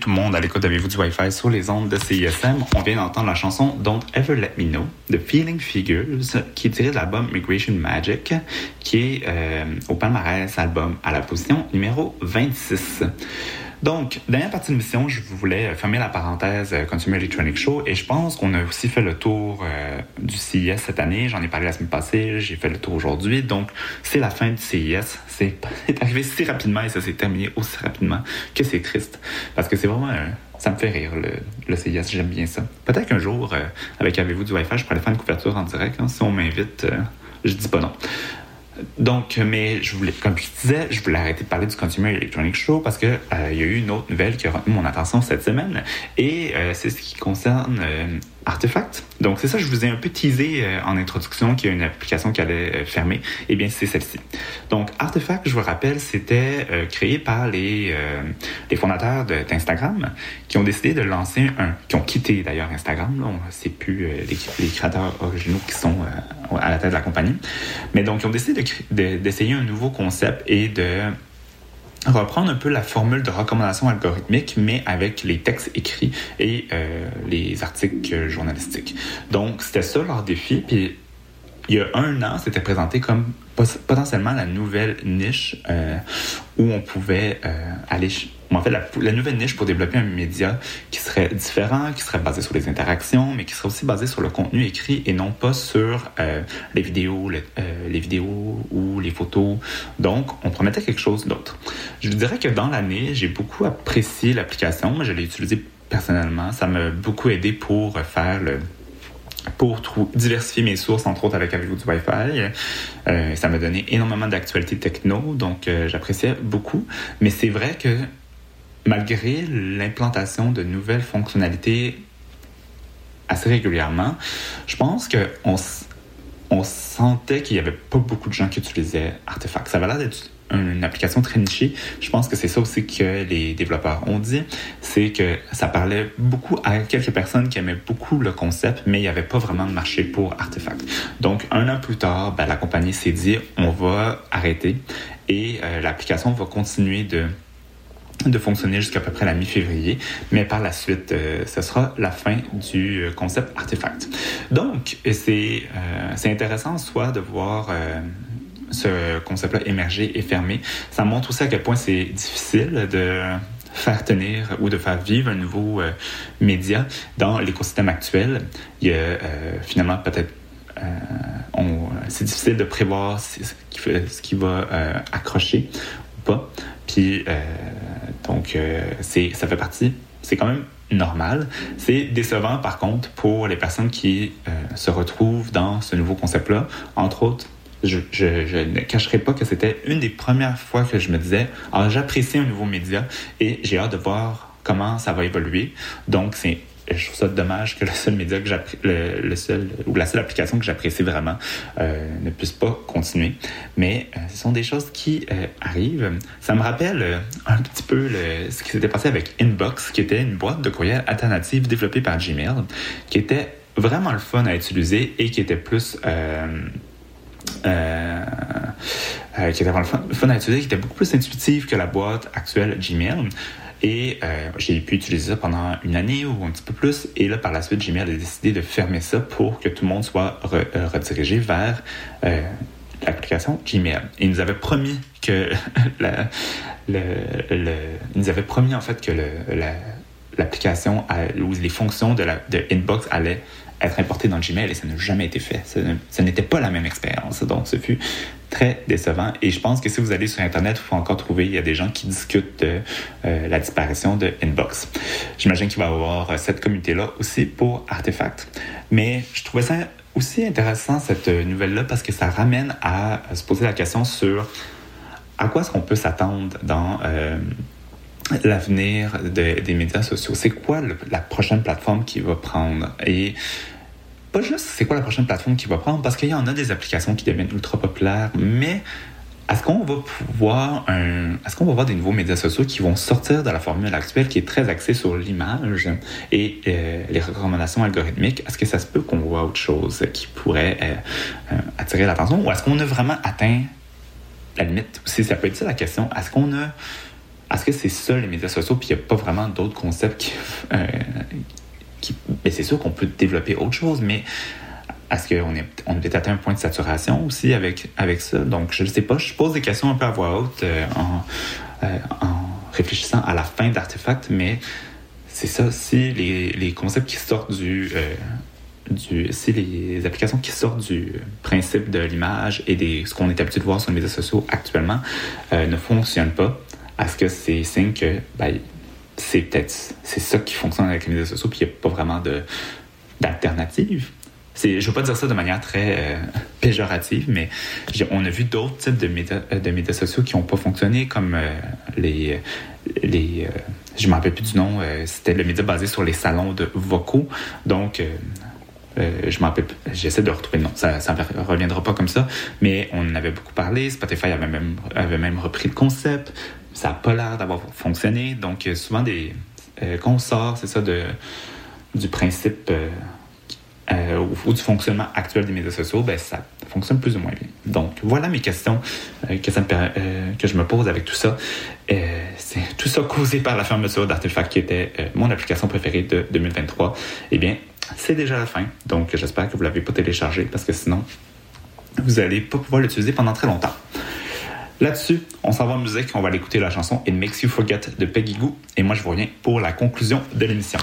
Tout le monde à l'écoute d'Avez-vous du Wi-Fi sur les ondes de CISM. On vient d'entendre la chanson Don't Ever Let Me Know de Feeling Figures, qui est tirée de l'album Migration Magic, qui est euh, au palmarès album à la position numéro 26. Donc, dernière partie de l'émission, je voulais fermer la parenthèse euh, Consumer Electronic Show et je pense qu'on a aussi fait le tour euh, du CIS cette année. J'en ai parlé la semaine passée, j'ai fait le tour aujourd'hui. Donc, c'est la fin du CIS. C'est c'est arrivé si rapidement et ça s'est terminé aussi rapidement que c'est triste. Parce que c'est vraiment... euh, ça me fait rire, le, le CIS. J'aime bien ça. Peut-être qu'un jour, euh, avec Avez-vous du Wi-Fi, je pourrais faire une couverture en direct. hein. Si on m'invite, euh, je dis pas non. Donc, mais je voulais, comme je disais, je voulais arrêter de parler du Consumer Electronic Show parce que euh, il y a eu une autre nouvelle qui a retenu mon attention cette semaine. Et euh, c'est ce qui concerne euh, Artefact. Donc, c'est ça, je vous ai un peu teasé euh, en introduction qu'il y a une application qui allait euh, fermer. Eh bien, c'est celle-ci. Donc, Artefact, je vous rappelle, c'était euh, créé par les, les fondateurs d'Instagram qui ont décidé de lancer un, qui ont quitté d'ailleurs Instagram. Là, on c'est plus euh, les, les créateurs originaux qui sont à la tête de la compagnie. Mais donc, ils ont décidé d'essayer un nouveau concept et de reprendre un peu la formule de recommandation algorithmique, mais avec les textes écrits et euh, les articles journalistiques. Donc, c'était ça leur défi. Puis, il y a un an, c'était présenté comme potentiellement la nouvelle niche euh, où on pouvait euh, aller... En fait, la, nouvelle niche pour développer un média qui serait différent, qui serait basé sur les interactions, mais qui serait aussi basé sur le contenu écrit et non pas sur euh, les vidéos, le- les vidéos ou les photos. Donc, on promettait quelque chose d'autre. Je vous dirais que dans l'année, j'ai beaucoup apprécié l'application. Je l'ai utilisée personnellement. Ça m'a beaucoup aidé pour faire le pour diversifier mes sources, entre autres avec Avez-vous du Wi-Fi. Euh, ça m'a donné énormément d'actualités techno, donc euh, j'appréciais beaucoup. Mais c'est vrai que malgré l'implantation de nouvelles fonctionnalités assez régulièrement, je pense qu'on on sentait qu'il n'y avait pas beaucoup de gens qui utilisaient Artefact. Ça avait l'air d'être une application très nichée. Je pense que c'est ça aussi que les développeurs ont dit. C'est que ça parlait beaucoup à quelques personnes qui aimaient beaucoup le concept, mais il n'y avait pas vraiment de marché pour Artefact. Donc, un an plus tard, ben, la compagnie s'est dit, on va arrêter et euh, l'application va continuer de de fonctionner jusqu'à peu près la mi-février, mais par la suite, euh, ce sera la fin du euh, concept Artefact. Donc, c'est euh, intéressant en soi de voir ce concept-là émerger et fermer. Ça montre aussi à quel point c'est difficile de faire tenir ou de faire vivre un nouveau euh, média dans l'écosystème actuel. Il y a euh, finalement peut-être euh, c'est difficile de prévoir ce qui, ce qui va accrocher ou pas. Puis, donc, c'est, ça fait partie, c'est quand même normal. C'est décevant, par contre, pour les personnes qui se retrouvent dans ce nouveau concept-là. Entre autres, je, je- je ne cacherai pas que c'était une des premières fois que je me disais, ah, j'apprécie un nouveau média et j'ai hâte de voir comment ça va évoluer. Donc, c'est je trouve ça dommage que le seul média que le, le seul ou la seule application que j'apprécie vraiment euh, ne puisse pas continuer. Mais euh, ce sont des choses qui euh, arrivent. Ça me rappelle euh, un petit peu le- ce qui s'était passé avec Inbox, qui était une boîte de courriel alternative développée par Gmail, qui était vraiment le fun à utiliser et qui était plus euh, euh, qui était vraiment le fun, à qui était beaucoup plus intuitive que la boîte actuelle Gmail. Et euh, j'ai pu utiliser ça pendant une année ou un petit peu plus. Et là, par la suite, Gmail a décidé de fermer ça pour que tout le monde soit re- redirigé vers l'application Gmail. Et ils nous avaient promis que la- ils nous avaient promis en fait que la- l'application a- ou les fonctions de, la, de Inbox allaient être importées dans Gmail et ça n'a jamais été fait. Ce n'était pas la même expérience. Donc, ce fut très décevant. Et je pense que si vous allez sur Internet, il faut encore trouver, il y a des gens qui discutent de euh, la disparition de Inbox. J'imagine qu'il va y avoir euh, cette communauté-là aussi pour Artefact. Mais je trouvais ça aussi intéressant, cette euh, nouvelle-là, parce que ça ramène à se poser la question sur à quoi est-ce qu'on peut s'attendre dans l'avenir de- des médias sociaux. C'est quoi la prochaine plateforme qui va prendre? Et pas juste c'est quoi la prochaine plateforme qui va prendre, parce qu'il y en a des applications qui deviennent ultra populaires, mais est-ce qu'on va pouvoir est-ce qu'on va voir des nouveaux médias sociaux qui vont sortir de la formule actuelle qui est très axée sur l'image et euh, les recommandations algorithmiques? Est-ce que ça se peut qu'on voit autre chose qui pourrait euh, euh, attirer l'attention ou est-ce qu'on a vraiment atteint la limite? Si ça peut être ça la question, est-ce qu'on a est-ce que c'est ça les médias sociaux, puis il n'y a pas vraiment d'autres concepts qui. euh, qui mais c'est sûr qu'on peut développer autre chose, mais est-ce qu'on est, on est atteint un point de saturation aussi avec, avec ça? Donc, je ne sais pas, je pose des questions un peu à voix haute euh, en, euh, en réfléchissant à la fin d'Artefact, mais c'est ça, si les, les concepts qui sortent du, euh, du. Si les applications qui sortent du principe de l'image et des, ce qu'on est habitué de voir sur les médias sociaux actuellement euh, ne fonctionnent pas, est-ce que c'est signe que ben, c'est ça qui fonctionne avec les médias sociaux, puis il n'y a pas vraiment d'alternative? Je ne veux pas dire ça de manière très euh, péjorative, mais on a vu d'autres types de médias, euh, sociaux qui n'ont pas fonctionné, comme euh, les. je ne me rappelle plus du nom, c'était le média basé sur les salons de vocaux. Donc, je m'en j'essaie de retrouver le nom, ça ne reviendra pas comme ça, mais on en avait beaucoup parlé. Spotify avait même repris le concept. Ça n'a pas l'air d'avoir fonctionné. Donc, euh, souvent, des, euh, quand on sort, c'est ça, du principe. euh, euh, ou, du fonctionnement actuel des médias sociaux, ben, ça fonctionne plus ou moins bien. Donc, voilà mes questions que, que je me pose avec tout ça. C'est tout ça causé par la fermeture d'Artefact, qui était mon application préférée de 2023. Eh bien, c'est déjà la fin. Donc, j'espère que vous ne l'avez pas téléchargé, parce que sinon, vous n'allez pas pouvoir l'utiliser pendant très longtemps. Là-dessus, on s'en va en musique, on va aller écouter la chanson It Makes You Forget de Peggy Goo, et moi je vous reviens pour la conclusion de l'émission.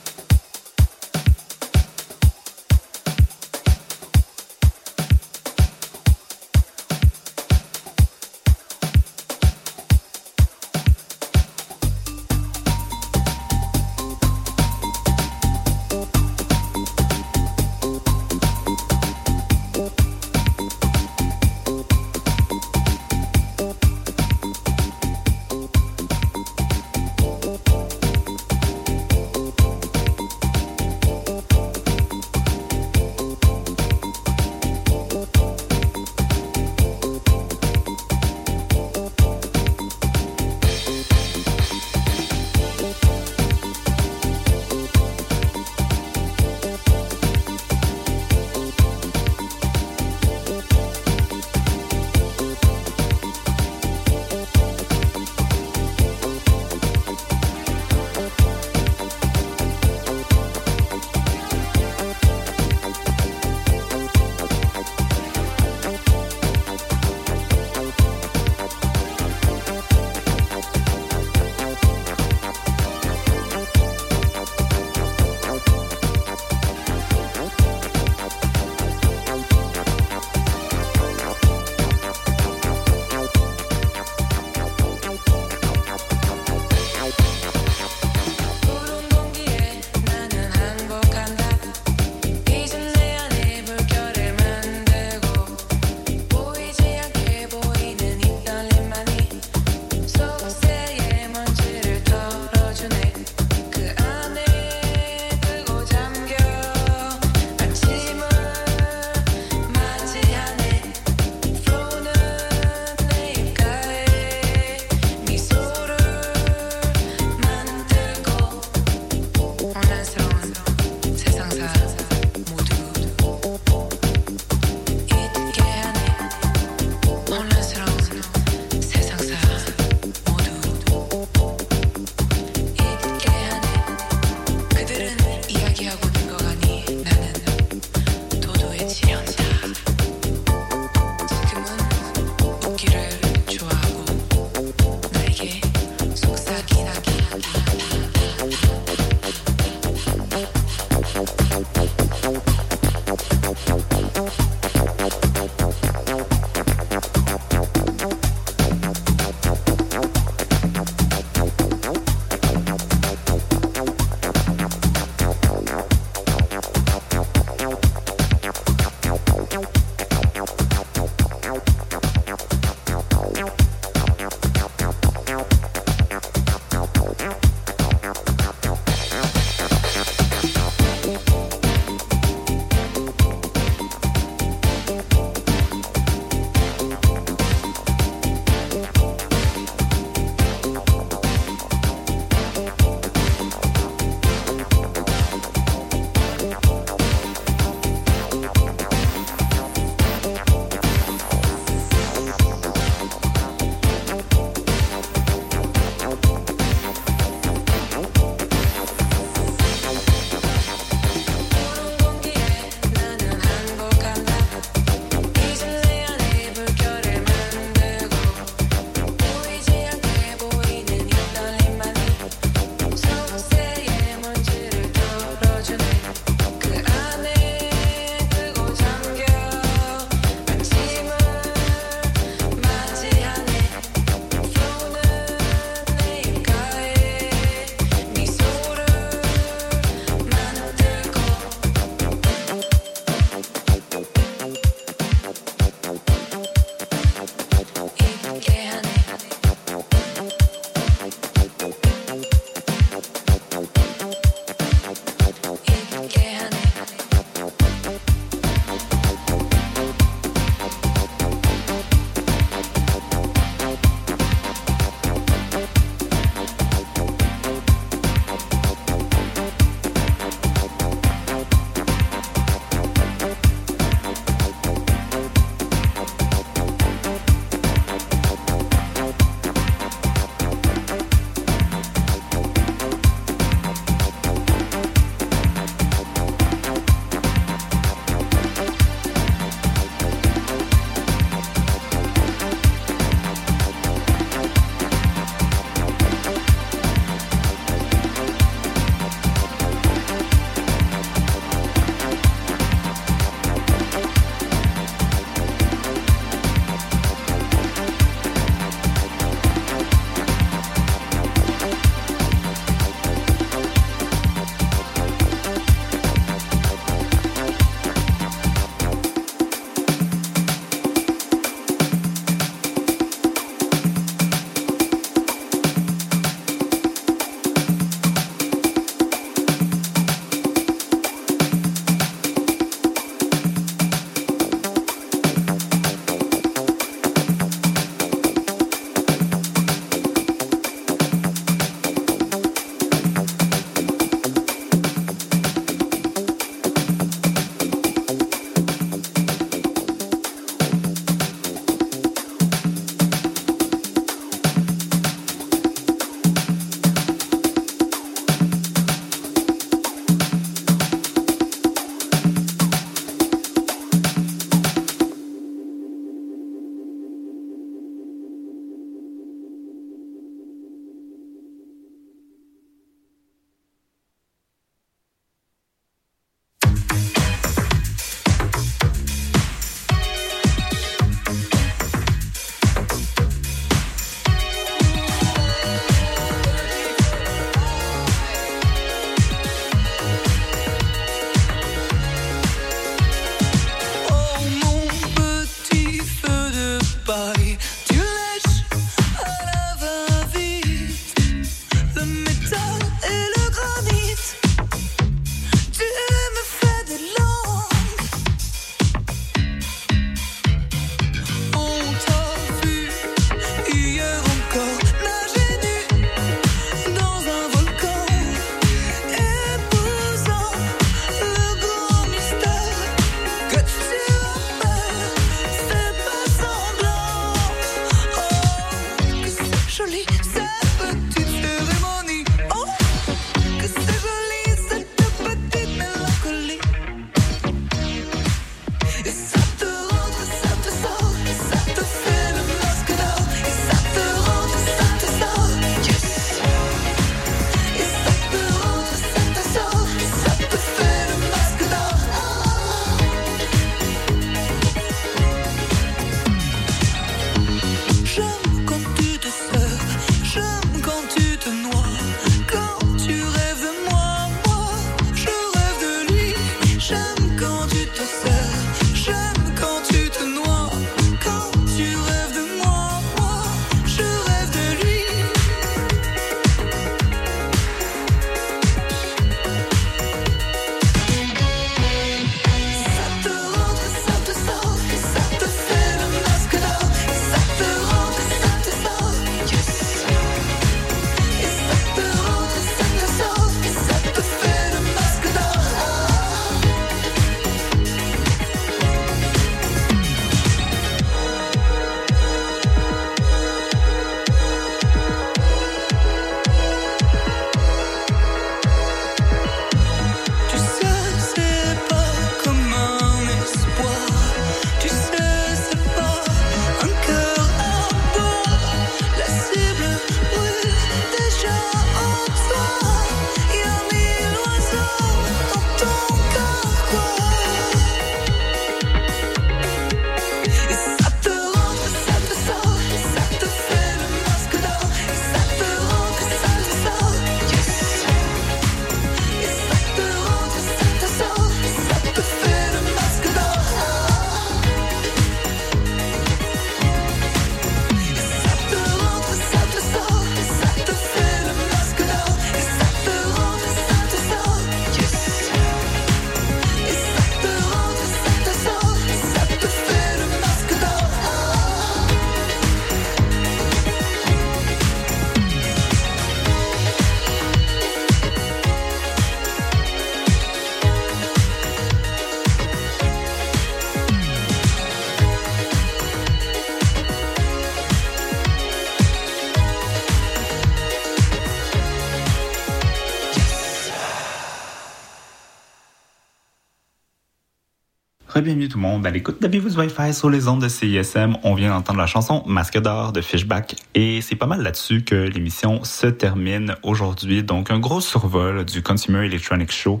Bienvenue tout le monde à l'écoute d'Habillez-vous Wi-Fi sur les ondes de CISM. On vient d'entendre la chanson Masque d'or de Fishback et c'est pas mal là-dessus que l'émission se termine aujourd'hui. Donc un gros survol du Consumer Electronics Show.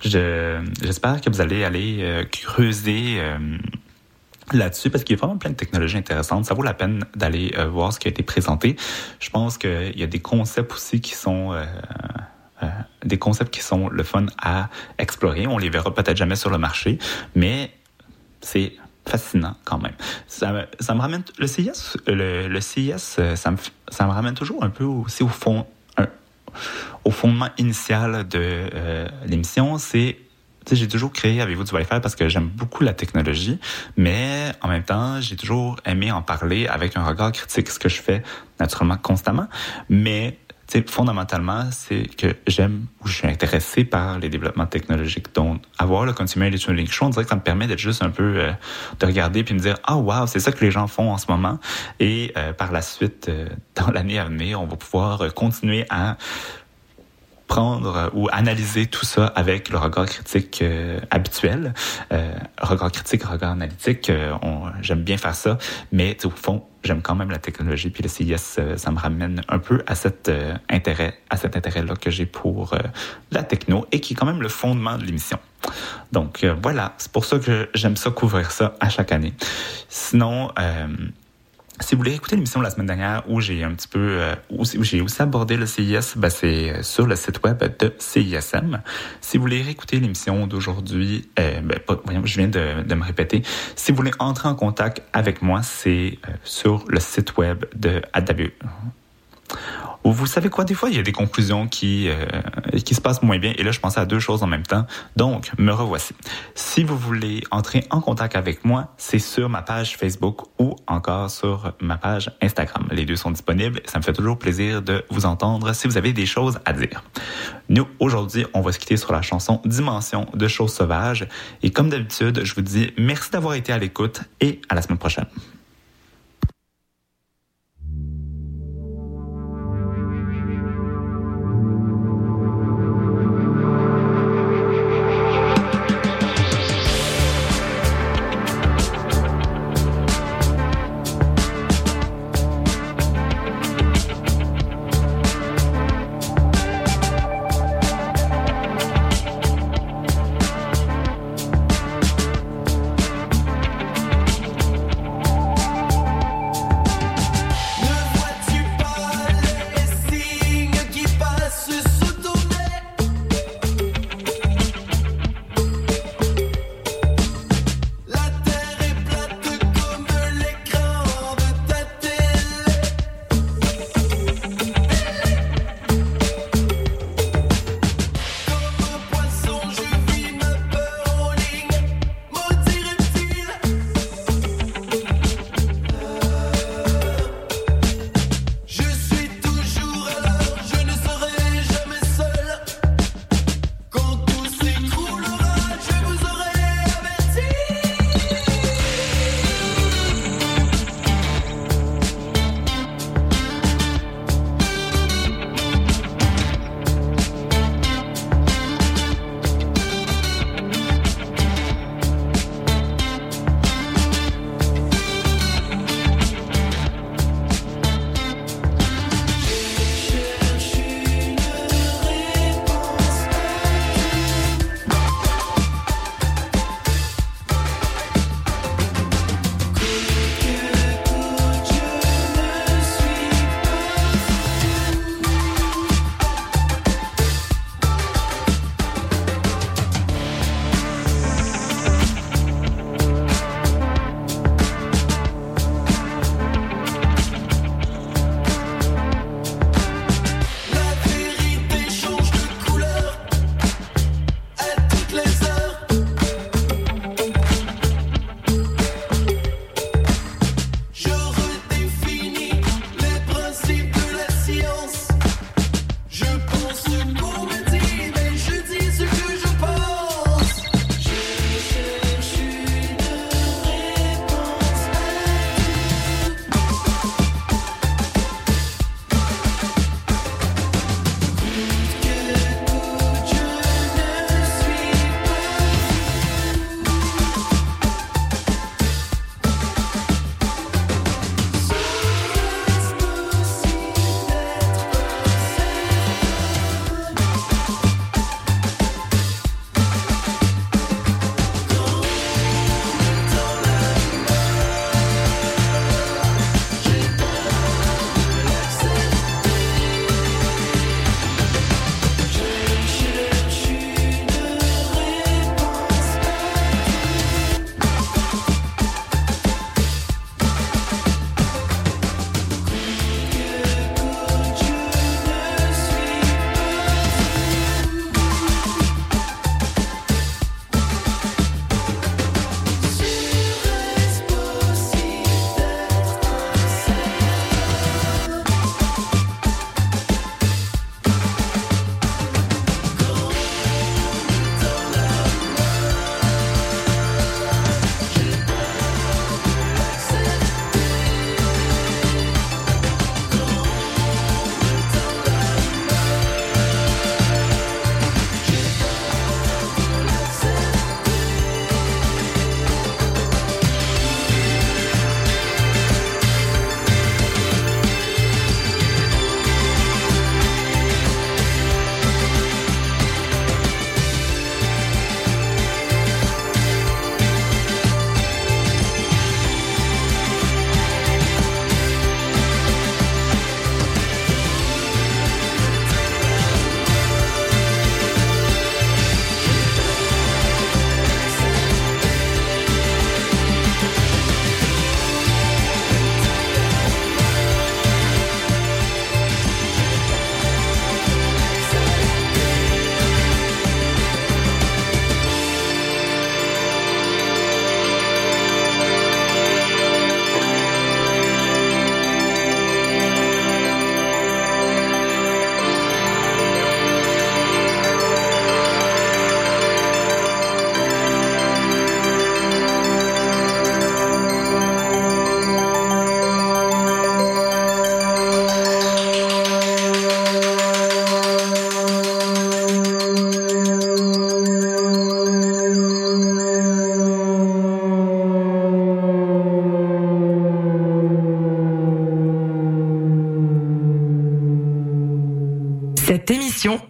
Je- J'espère que vous allez aller euh, creuser euh, là-dessus parce qu'il y a vraiment plein de technologies intéressantes. Ça vaut la peine d'aller euh, voir ce qui a été présenté. Je pense qu'il y a des concepts aussi qui sont euh, des concepts qui sont le fun à explorer. On les verra peut-être jamais sur le marché, mais c'est fascinant quand même. Ça, ça me ramène le CIS, le, le euh, ça me, ça me ramène toujours un peu aussi au fond, au fondement initial de euh, l'émission. C'est j'ai toujours créé avec vous du Wi-Fi parce que j'aime beaucoup la technologie, mais en même temps, j'ai toujours aimé en parler avec un regard critique, ce que je fais naturellement constamment. Mais sais, fondamentalement, c'est que j'aime ou je suis intéressé par les développements technologiques. Donc, avoir le Consumer Electronics Show, on dirait que ça me permet d'être juste un peu, euh, de regarder puis me dire, ah, wow, c'est ça que les gens font en ce moment. Et euh, par la suite, euh, dans l'année à venir, on va pouvoir continuer à prendre euh, ou analyser tout ça avec le regard critique euh, habituel. Euh, regard critique, regard analytique, j'aime bien faire ça, mais au fond, j'aime quand même la technologie. Puis le CIS, ça me ramène un peu à cet euh, intérêt, à cet intérêt-là que j'ai pour euh, la techno et qui est quand même le fondement de l'émission. Donc euh, voilà, c'est pour ça que j'aime ça couvrir ça à chaque année. Sinon, si vous voulez écouter l'émission la semaine dernière où j'ai un petit peu, euh, où, j'ai aussi abordé le CIS, ben c'est euh, sur le site web de CISM. Si vous voulez réécouter l'émission d'aujourd'hui, euh, ben, je viens de, me répéter. Si vous voulez entrer en contact avec moi, c'est sur le site web de AW. Vous savez quoi, des fois, il y a des conclusions qui, euh, qui se passent moins bien. Et là, je pensais à deux choses en même temps. Donc, me revoici. Si vous voulez entrer en contact avec moi, c'est sur ma page Facebook ou encore sur ma page Instagram. Les deux sont disponibles. Ça me fait toujours plaisir de vous entendre si vous avez des choses à dire. Nous, aujourd'hui, on va se quitter sur la chanson Dimension de choses sauvages. Et comme d'habitude, je vous dis merci d'avoir été à l'écoute et à la semaine prochaine.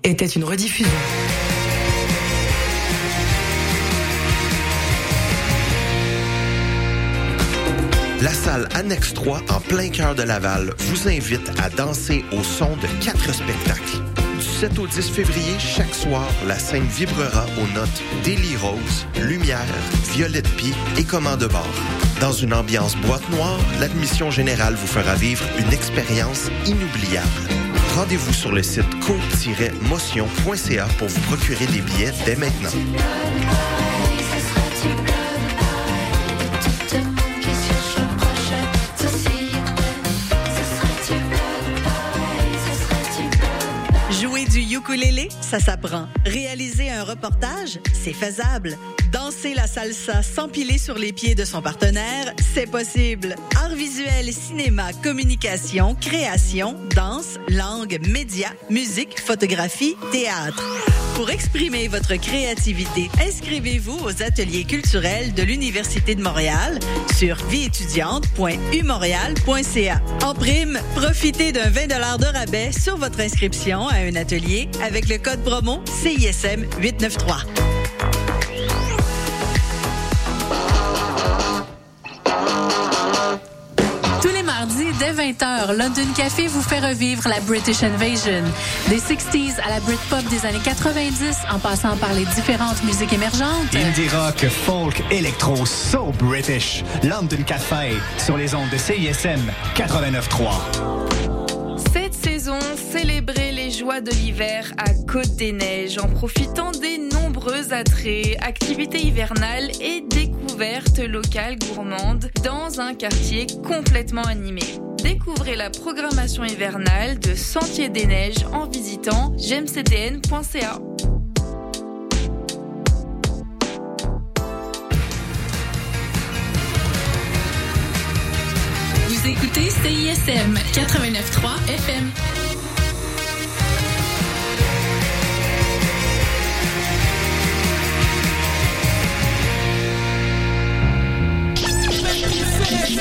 Était une rediffusion. La salle Annexe 3, en plein cœur de Laval, vous invite à danser au son de quatre spectacles. Du 7 au 10 février, chaque soir, la scène vibrera aux notes Daily Rose, Lumière, Violette Pie et Commande bord. Dans une ambiance boîte noire, l'admission générale vous fera vivre une expérience inoubliable. Rendez-vous sur le site co-motion.ca pour vous procurer des billets dès maintenant. Ukulélé, ça s'apprend. Réaliser un reportage, c'est faisable. Danser la salsa sans piler sur les pieds de son partenaire, c'est possible. Art visuel, cinéma, communication, création, danse, langue, médias, musique, photographie, théâtre. Pour exprimer votre créativité, inscrivez-vous aux ateliers culturels de l'Université de Montréal sur vieétudiante.umontréal.ca. En prime, profitez d'un 20 de rabais sur votre inscription à un atelier avec le code promo CISM 893. Dès 20h, London Café vous fait revivre la British Invasion. Des 60s à la Britpop des années 90, en passant par les différentes musiques émergentes. Indie rock, folk, électro, so British. London Café sur les ondes de CISM 89.3. Cette saison, célébrez les joies de l'hiver à Côte des Neiges en profitant des nombreux attraits, activités hivernales et découvertes locales gourmandes dans un quartier complètement animé. Découvrez la programmation hivernale de Sentier des Neiges en visitant gemcdn.ca. Vous écoutez CISM 89.3 FM.